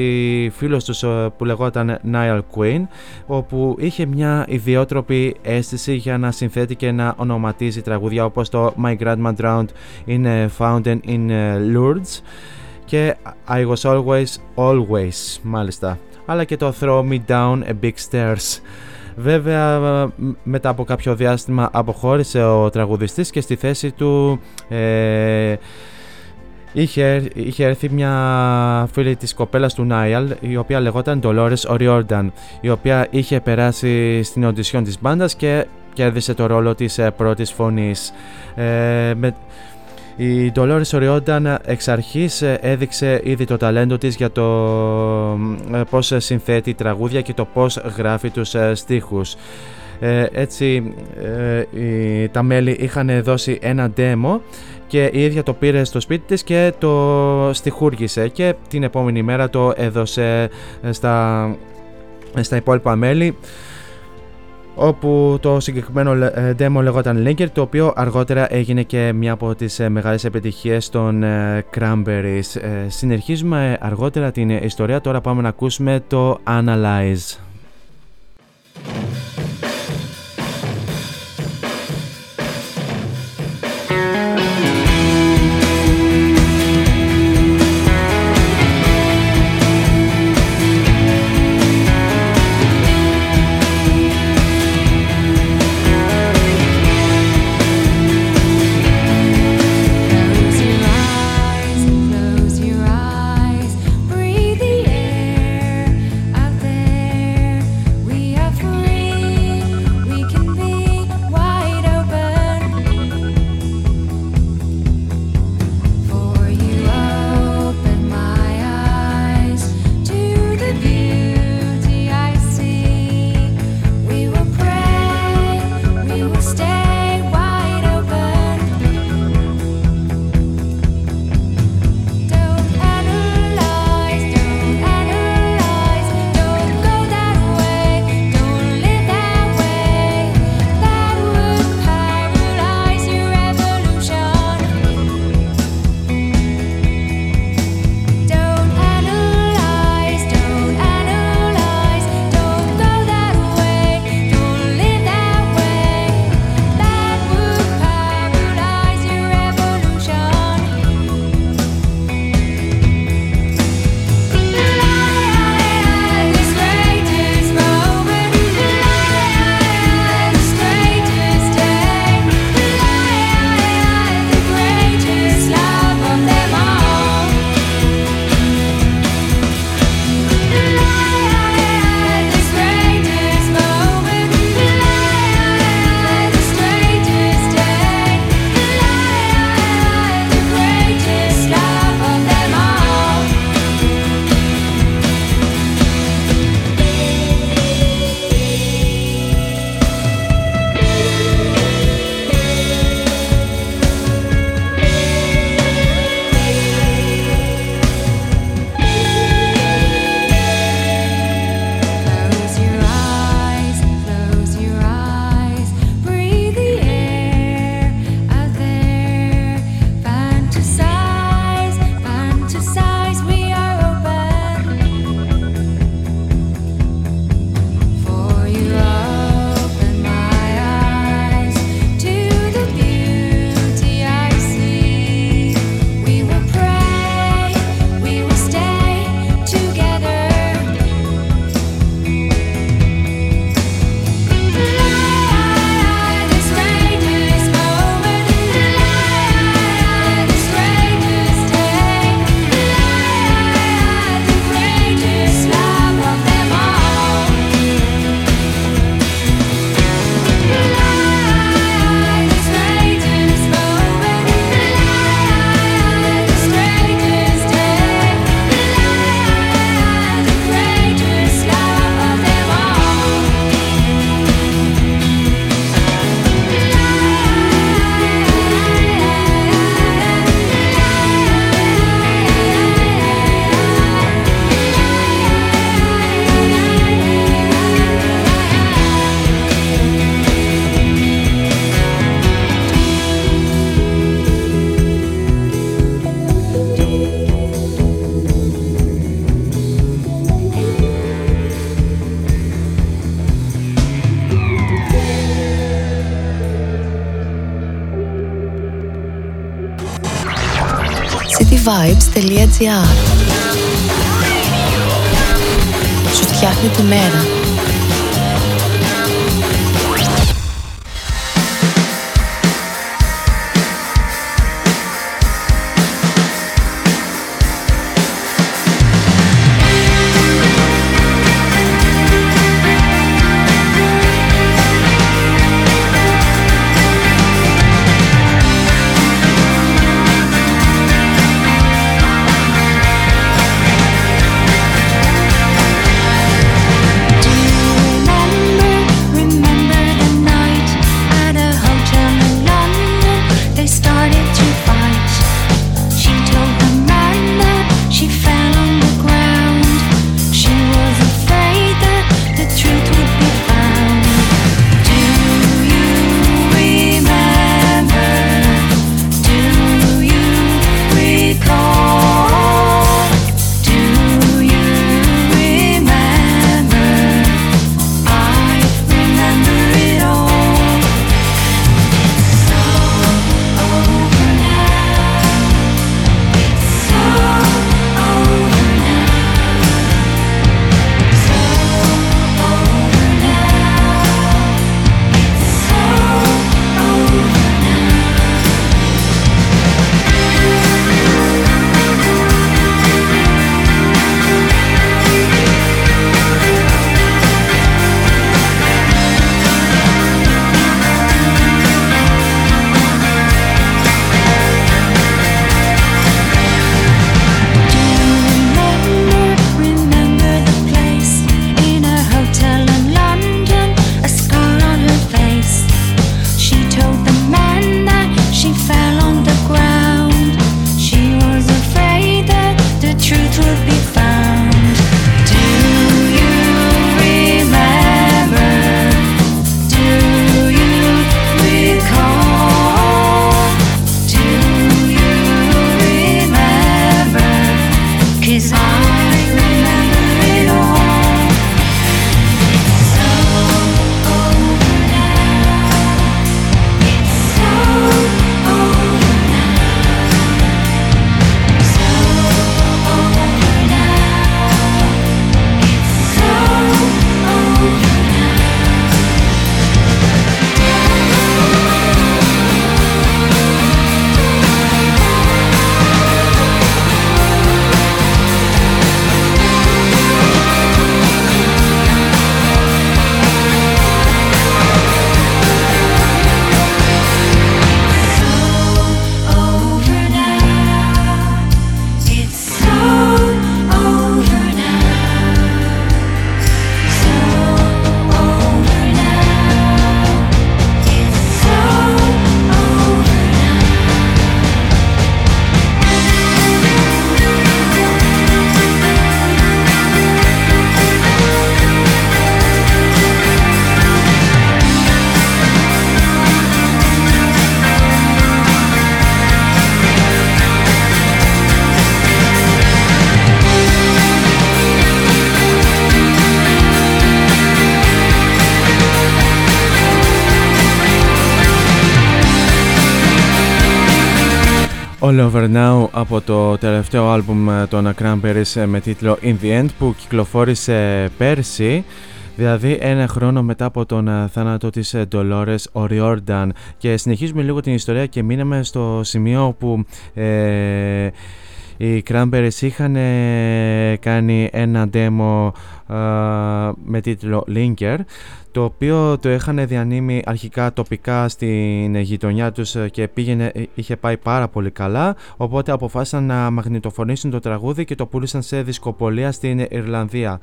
φίλος τους ε, που λεγόταν Niall Quinn όπου είχε μια ιδιότροπη αίσθηση για να συνθέτει και να ονοματίζει τραγούδια όπως το My Grandma Drowned in a Fountain in ε, Lourdes και I Was Always Always μάλιστα αλλά και το Throw Me Down a Big Stairs Βέβαια μετά από κάποιο διάστημα αποχώρησε ο τραγουδιστής και στη θέση του ε, είχε, είχε έρθει μια φίλη της κοπέλας του Νάιαλ η οποία λεγόταν Dolores O'Riordan η οποία είχε περάσει στην οντισιόν της μπάντας και κέρδισε το ρόλο της ε, πρώτης φωνής. Ε, με, η Dolores O'Riordan εξ αρχής ε, έδειξε ήδη το ταλέντο της για το ε, πώς συνθέτει τραγούδια και το πώς γράφει τους ε, στίχους. έτσι τα μέλη είχαν δώσει ένα demo και η ίδια το πήρε στο σπίτι της και το στιχούργησε και την επόμενη μέρα το έδωσε στα, στα υπόλοιπα μέλη όπου το συγκεκριμένο ε, demo λεγόταν Linker το οποίο αργότερα έγινε και μια από τις ε, μεγάλες επιτυχίες των ε, Cranberries. Συνεχίζουμε αργότερα την ιστορία, τώρα πάμε να ακούσουμε το Analyze. cityvibes.gr Σου φτιάχνει τη μέρα. Over Now από το τελευταίο άλμπουμ των Cranberries με τίτλο In The End που κυκλοφόρησε πέρσι Δηλαδή ένα χρόνο μετά από τον θάνατο της Dolores O'Riordan. Και συνεχίζουμε λίγο την ιστορία και μείναμε στο σημείο που ε, οι Cranberries είχαν κάνει ένα demo με τίτλο Linker το οποίο το είχαν διανύμει αρχικά τοπικά στην γειτονιά τους και πήγαινε, είχε πάει πάρα πολύ καλά. Οπότε αποφάσισαν να μαγνητοφωνήσουν το τραγούδι και το πούλησαν σε δισκοπολία στην Ιρλανδία.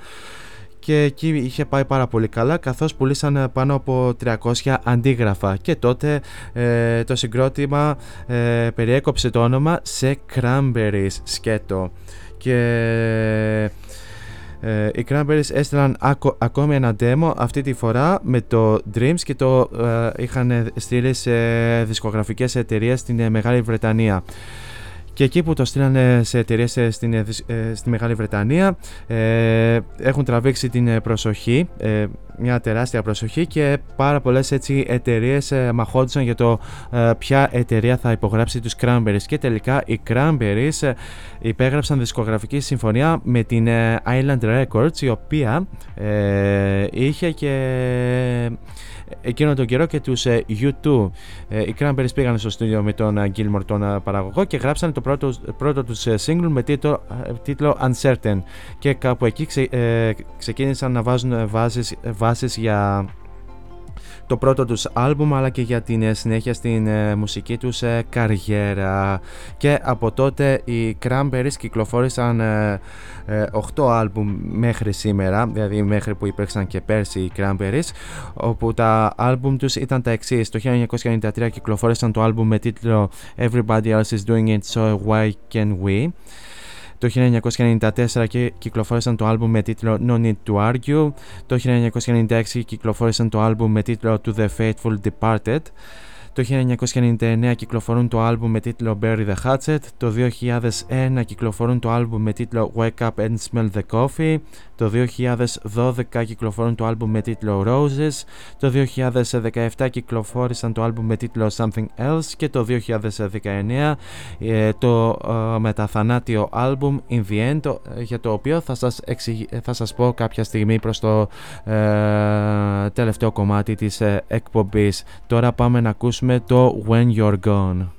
Και εκεί είχε πάει πάρα πολύ καλά καθώς πουλήσαν πάνω από 300 αντίγραφα. Και τότε ε, το συγκρότημα ε, περιέκοψε το όνομα σε Cranberries σκέτο. Και ε, οι Cranberries έστειλαν ακόμη ένα demo αυτή τη φορά με το Dreams και το ε, είχαν στείλει σε δισκογραφικές εταιρείες στην ε, Μεγάλη Βρετανία. Και εκεί που το στείλανε σε εταιρείες στην, στη Μεγάλη Βρετανία έχουν τραβήξει την προσοχή μια τεράστια προσοχή και πάρα πολλές έτσι εταιρείες ε, μαχόντουσαν για το ε, ποια εταιρεία θα υπογράψει τους Cranberries και τελικά οι Cranberries ε, υπέγραψαν δισκογραφική συμφωνία με την ε, Island Records η οποία ε, είχε και εκείνο τον καιρό και τους ε, U2. Ε, οι Cranberries πήγαν στο στούντιο με τον ε, Gilmore τον παραγωγό και γράψαν το πρώτο, πρώτο τους single με τίτλο, τίτλο Uncertain και κάπου εκεί ξε, ξεκίνησαν να βάζουν βάσεις, βάσεις για το πρώτο τους άλμπουμ αλλά και για την συνέχεια στην μουσική τους καριέρα και από τότε οι Cranberries κυκλοφόρησαν 8 άλμπουμ μέχρι σήμερα, δηλαδή μέχρι που υπήρξαν και πέρσι οι Cranberries, όπου τα άλμπουμ τους ήταν τα εξής. Το 1993 κυκλοφόρησαν το άλμπουμ με τίτλο Everybody Else Is Doing It So Why Can We. Το 1994 κυκλοφόρησαν το άλμπουμ με τίτλο No Need To Argue. Το 1996 κυκλοφόρησαν το άλμπουμ με τίτλο To The Faithful Departed. Το 1999 κυκλοφορούν το άλμπουμ με τίτλο Bury the Hatchet. Το 2001 κυκλοφορούν το άλμπουμ με τίτλο Wake Up and Smell the Coffee. Το 2012 κυκλοφορούν το άλμπουμ με τίτλο Roses. Το 2017 κυκλοφόρησαν το άλμπουμ με τίτλο Something Else. Και το 2019 ε, το ε, μεταθανάτιο άλμπουμ In The End ε, για το οποίο θα σας, θα σας πω κάποια στιγμή προς το ε, τελευταίο κομμάτι της ε, εκπομπής. Τώρα πάμε να ακούσουμε το When You're Gone.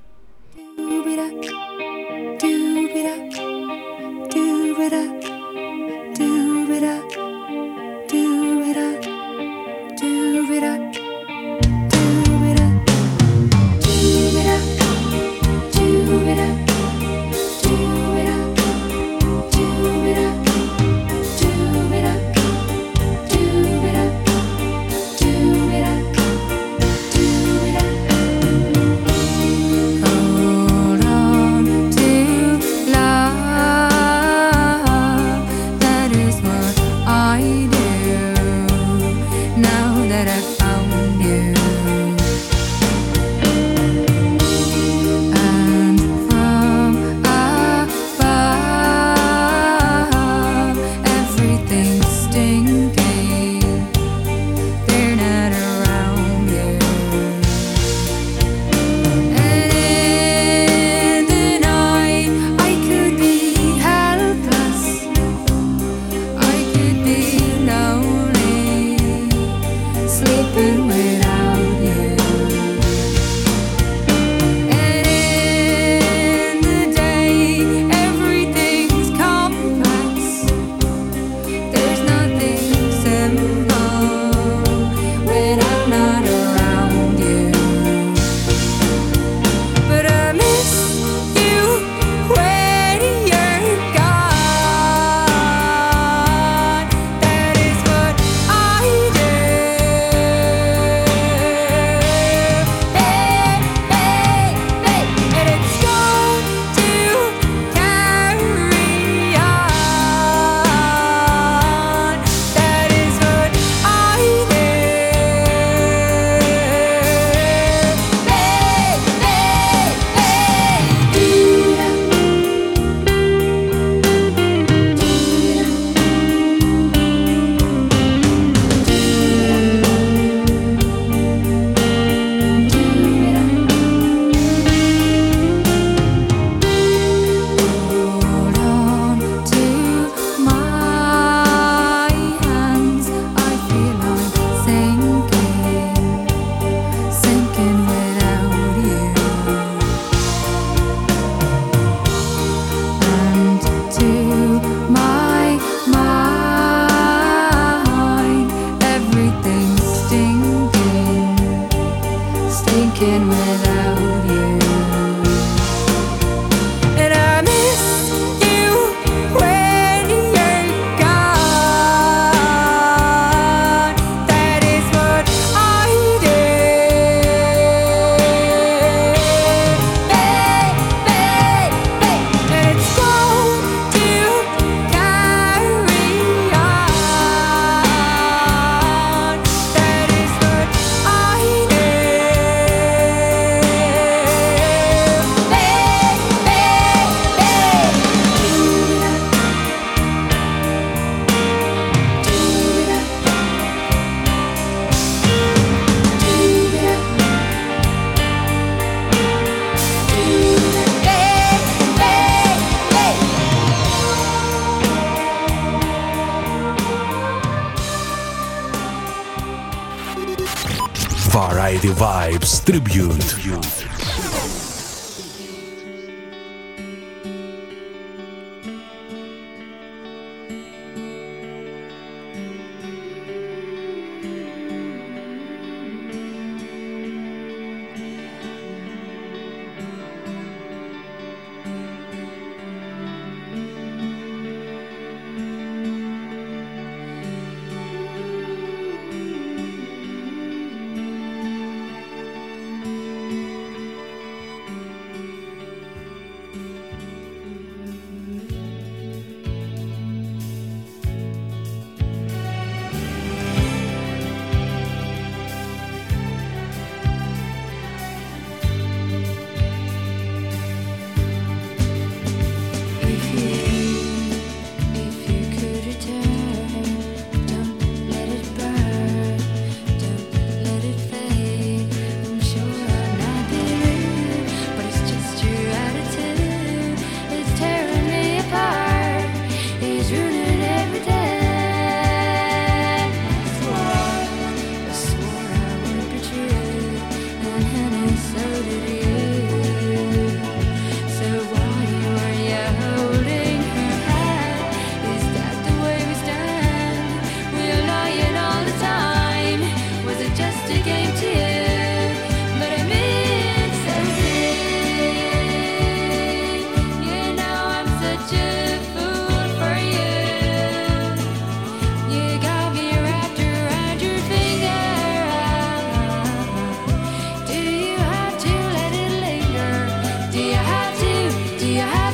Tribute. Yeah.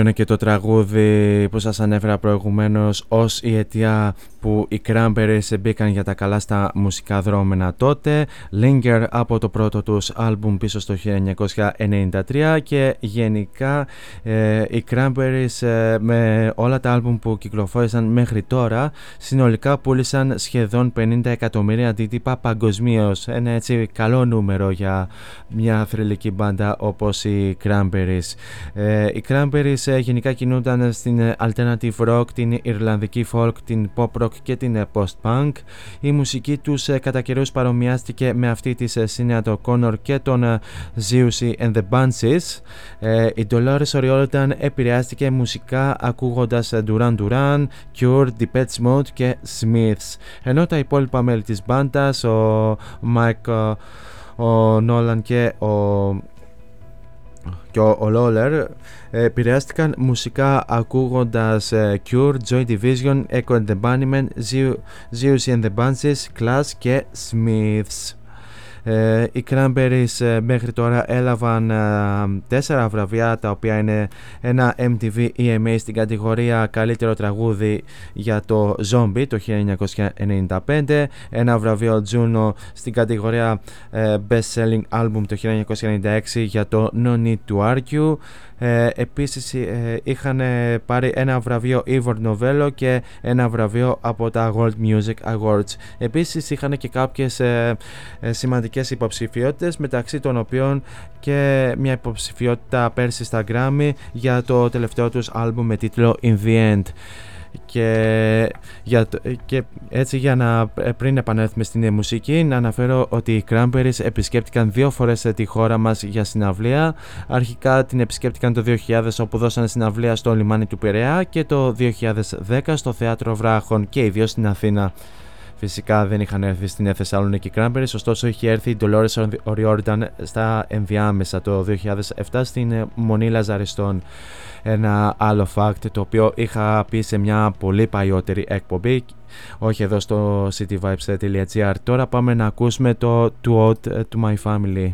Αυτό είναι και το τραγούδι που σας ανέφερα προηγουμένως ως η αιτία που οι Cranberries μπήκαν για τα καλά στα μουσικά δρόμενα τότε Linger από το πρώτο τους άλμπουμ πίσω στο 1993 και γενικά ε, οι Cranberries ε, με όλα τα άλμπουμ που κυκλοφόρησαν μέχρι τώρα συνολικά πούλησαν σχεδόν 50 εκατομμύρια αντίτυπα παγκοσμίως. ένα έτσι καλό νούμερο για μια θρηλυκή μπάντα όπως οι Cranberries ε, οι Cranberries ε, γενικά κινούνταν στην alternative rock, την Ιρλανδική folk, την pop rock rock και την ε, post-punk. Η μουσική τους ε, κατά καιρούς παρομοιάστηκε με αυτή της Sinead O'Connor και των Zeusi and the Bunches. Η Dolores O'Riordan επηρεάστηκε μουσικά ακούγοντας Duran Duran, Cure, Depeche Mode και Smiths. Ενώ τα υπόλοιπα μέλη της μπάντας, ο Mike ο Νόλαν και ο και ο Λόλερ επηρεάστηκαν μουσικά ακούγοντας Cure, Joy Division, Echo and the Bunnymen, Zeus and the Bunches, Class και Smiths. Ε, οι Cranberries ε, μέχρι τώρα έλαβαν ε, τέσσερα βραβεία τα οποία είναι ένα MTV EMA στην κατηγορία καλύτερο τραγούδι για το Zombie το 1995 ένα βραβείο Juno στην κατηγορία Best Selling Album το 1996 για το No Need to Argue ε, επίσης ε, είχαν πάρει ένα βραβείο Ivor Novello και ένα βραβείο από τα World Music Awards. Επίσης είχαν και κάποιες ε, ε, σημαντικές υποψηφιότητες μεταξύ των οποίων και μια υποψηφιότητα πέρσι στα Grammy για το τελευταίο τους άλμπουμ με τίτλο In The End και, για, και έτσι για να ε, πριν επανέλθουμε στην μουσική να αναφέρω ότι οι Cranberries επισκέπτηκαν δύο φορές τη χώρα μας για συναυλία. Αρχικά την επισκέπτηκαν το 2000 όπου δώσανε συναυλία στο λιμάνι του Πειραιά και το 2010 στο Θέατρο Βράχων και ιδίω στην Αθήνα Φυσικά δεν είχαν έρθει στην Θεσσαλονίκη Cranberries, ωστόσο είχε έρθει η Dolores O'Riordan στα ενδιάμεσα το 2007 στην Μονή Λαζαριστών. Ένα άλλο fact το οποίο είχα πει σε μια πολύ παλιότερη εκπομπή όχι εδώ στο cityvibes.gr τώρα πάμε να ακούσουμε το To Odd to My Family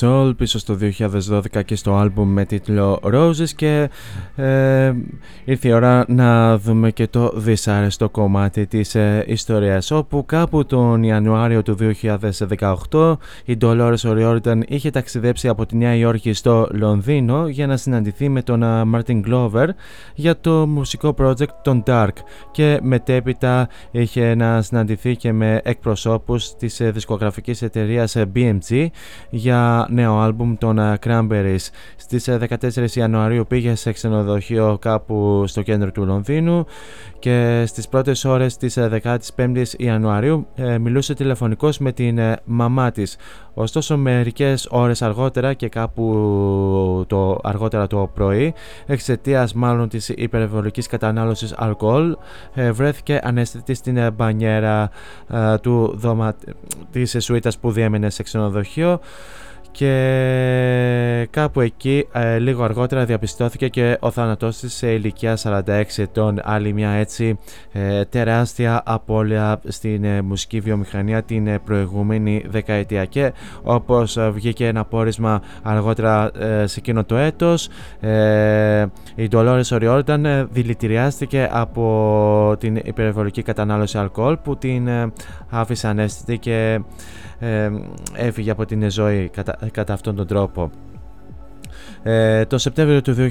Soul πίσω στο 2012 και στο άλμπουμ με τίτλο Roses και ε, ήρθε η ώρα να δούμε και το δυσάρεστο κομμάτι της ε, ιστορίας όπου κάπου τον Ιανουάριο του 2018 η Dolores O'Riordan είχε ταξιδέψει από τη Νέα Υόρκη στο Λονδίνο για να συναντηθεί με τον Martin Glover για το μουσικό project των Dark και μετέπειτα είχε να συναντηθεί και με εκπροσώπους της δισκογραφικής εταιρείας BMG για νέο άλμπουμ των Cranberries. Στις 14 Ιανουαρίου πήγε σε ξενοδοχείο κάπου στο κέντρο του Λονδίνου και στις πρώτες ώρες της 15ης Ιανουαρίου ε, μιλούσε τηλεφωνικός με την ε, μαμά της. Ωστόσο μερικές ώρες αργότερα και κάπου το αργότερα το πρωί εξαιτίας μάλλον της υπερβολικής κατανάλωσης αλκοόλ ε, βρέθηκε ανέστητη στην μπανιέρα του δωμα... της σουίτας που διέμενε σε ξενοδοχείο και κάπου εκεί ε, λίγο αργότερα διαπιστώθηκε και ο θάνατός της σε ηλικία 46 ετών. Άλλη μια έτσι ε, τεράστια απώλεια στην ε, μουσική βιομηχανία την προηγούμενη δεκαετία. Και όπως βγήκε ένα πόρισμα αργότερα σε εκείνο το έτος η Dolores O'Riordan δηλητηριάστηκε από την υπερβολική κατανάλωση αλκοόλ που την άφησε ανέστητη και ε, έφυγε από την ζωή κατά, κατά αυτόν τον τρόπο. Ε, το Σεπτέμβριο του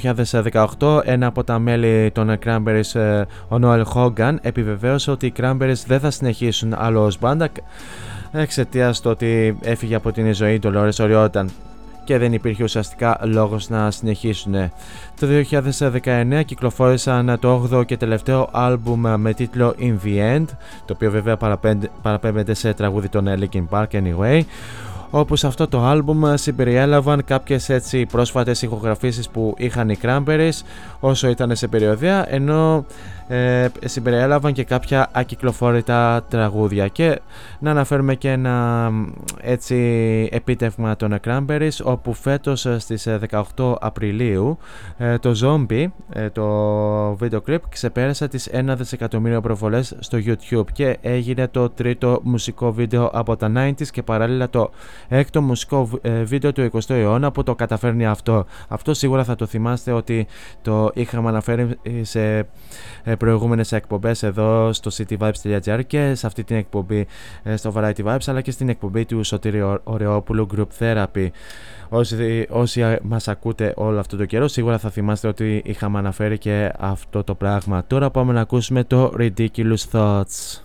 2018 ένα από τα μέλη των Cranberries, ε, ο Noel Hogan, επιβεβαίωσε ότι οι Cranberries δεν θα συνεχίσουν άλλο ως μπάντα εξαιτίας του ότι έφυγε από την ζωή του Dolores O'Riordan και δεν υπήρχε ουσιαστικά λόγος να συνεχίσουν. Το 2019 κυκλοφόρησαν το 8ο και τελευταίο άλμπουμ με τίτλο In The End, το οποίο βέβαια παραπέμπεται σε τραγούδι των Linkin Park Anyway, όπου σε αυτό το άλμπουμ συμπεριέλαβαν κάποιες έτσι πρόσφατες ηχογραφήσεις που είχαν οι Cranberries όσο ήταν σε περιοδία ενώ ε, συμπεριέλαβαν και κάποια ακυκλοφόρητα τραγούδια και να αναφέρουμε και ένα έτσι επίτευγμα των Cranberries όπου φέτος ε, στις 18 ε, Απριλίου ε, το Zombie το βίντεο κλιπ ξεπέρασε τις 1 δισεκατομμύριο προβολές στο YouTube και έγινε το τρίτο μουσικό βίντεο από τα 90s και παράλληλα το έκτο μουσικό βίντεο του 20ου αιώνα που το καταφέρνει αυτό. Αυτό σίγουρα θα το θυμάστε ότι το είχαμε αναφέρει σε προηγούμενες εκπομπές εδώ στο cityvibes.gr και σε αυτή την εκπομπή ε, στο Variety Vibes αλλά και στην εκπομπή του Σωτήρη Ωρεόπουλου Group Therapy. Όσοι, όσοι μας ακούτε όλο αυτό το καιρό σίγουρα θα θυμάστε ότι είχαμε αναφέρει και αυτό το πράγμα. Τώρα πάμε να ακούσουμε το Ridiculous Thoughts.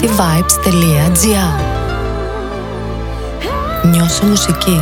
cityvibes.gr Νιώσω μουσική.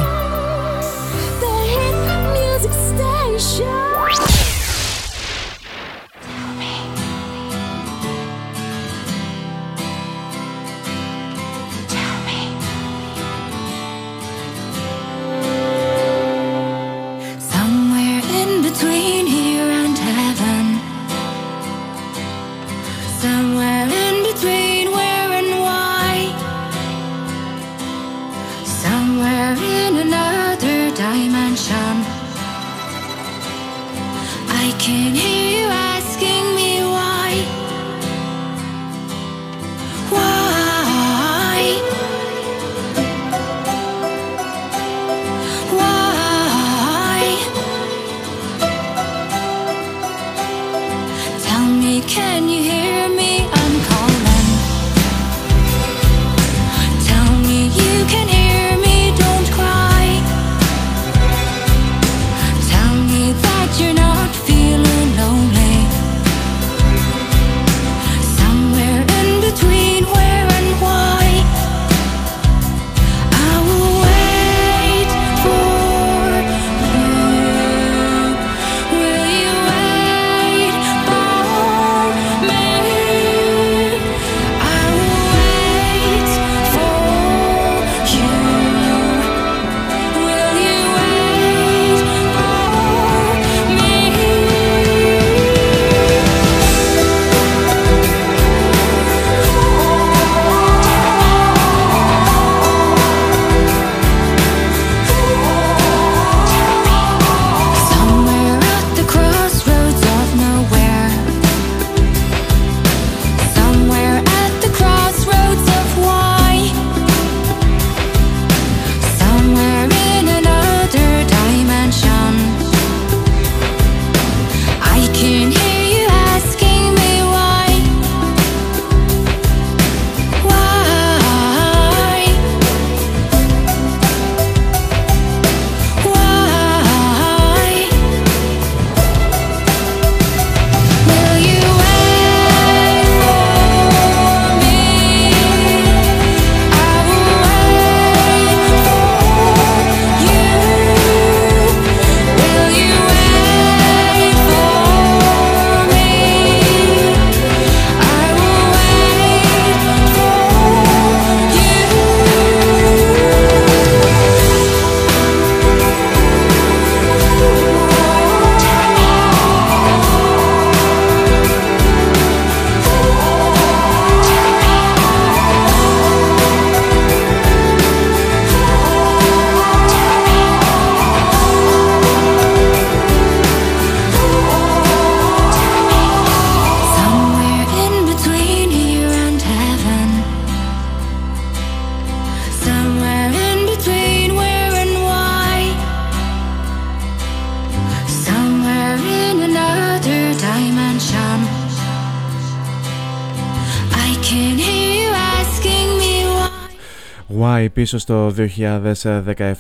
Πίσω στο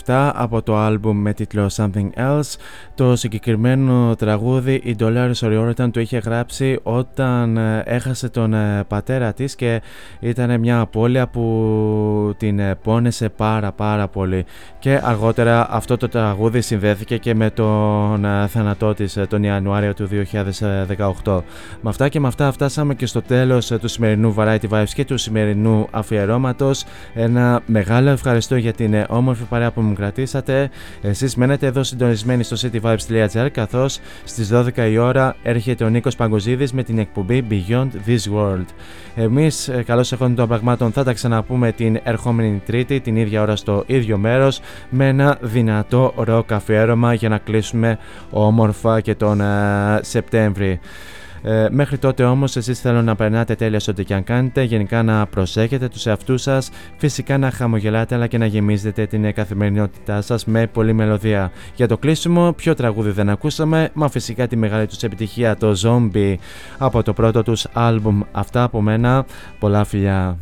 2017 από το άλμπουμ με τίτλο Something Else. Το συγκεκριμένο τραγούδι η Dolores O'Riordan το είχε γράψει όταν ε, έχασε τον ε, πατέρα της και ήταν μια απώλεια που την ε, πόνεσε πάρα πάρα πολύ και αργότερα αυτό το τραγούδι συνδέθηκε και με τον θάνατό της τον Ιανουάριο του 2018. Με αυτά και με αυτά φτάσαμε και στο τέλος του σημερινού Variety Vibes και του σημερινού αφιερώματος. Ένα μεγάλο ευχαριστώ για την όμορφη παρέα που μου κρατήσατε. Εσείς μένετε εδώ συντονισμένοι στο cityvibes.gr καθώς στις 12 η ώρα έρχεται ο Νίκος Παγκοζίδης με την εκπομπή Beyond This World. Εμείς καλώς εχόντων των πραγμάτων θα τα ξαναπούμε την ερχόμενη Τρίτη την ίδια ώρα στο ίδιο μέρος με ένα δυνατό ροκ αφιέρωμα για να κλείσουμε όμορφα και τον uh, Σεπτέμβρη. Ε, μέχρι τότε όμως, εσείς θέλω να περνάτε τέλεια σε ό,τι και αν κάνετε. Γενικά να προσέχετε τους εαυτούς σας. Φυσικά να χαμογελάτε, αλλά και να γεμίζετε την καθημερινότητά σας με πολλή μελωδία. Για το κλείσιμο, ποιο τραγούδι δεν ακούσαμε, μα φυσικά τη μεγάλη τους επιτυχία, το Zombie από το πρώτο τους άλμπουμ. Αυτά από μένα. Πολλά φιλιά.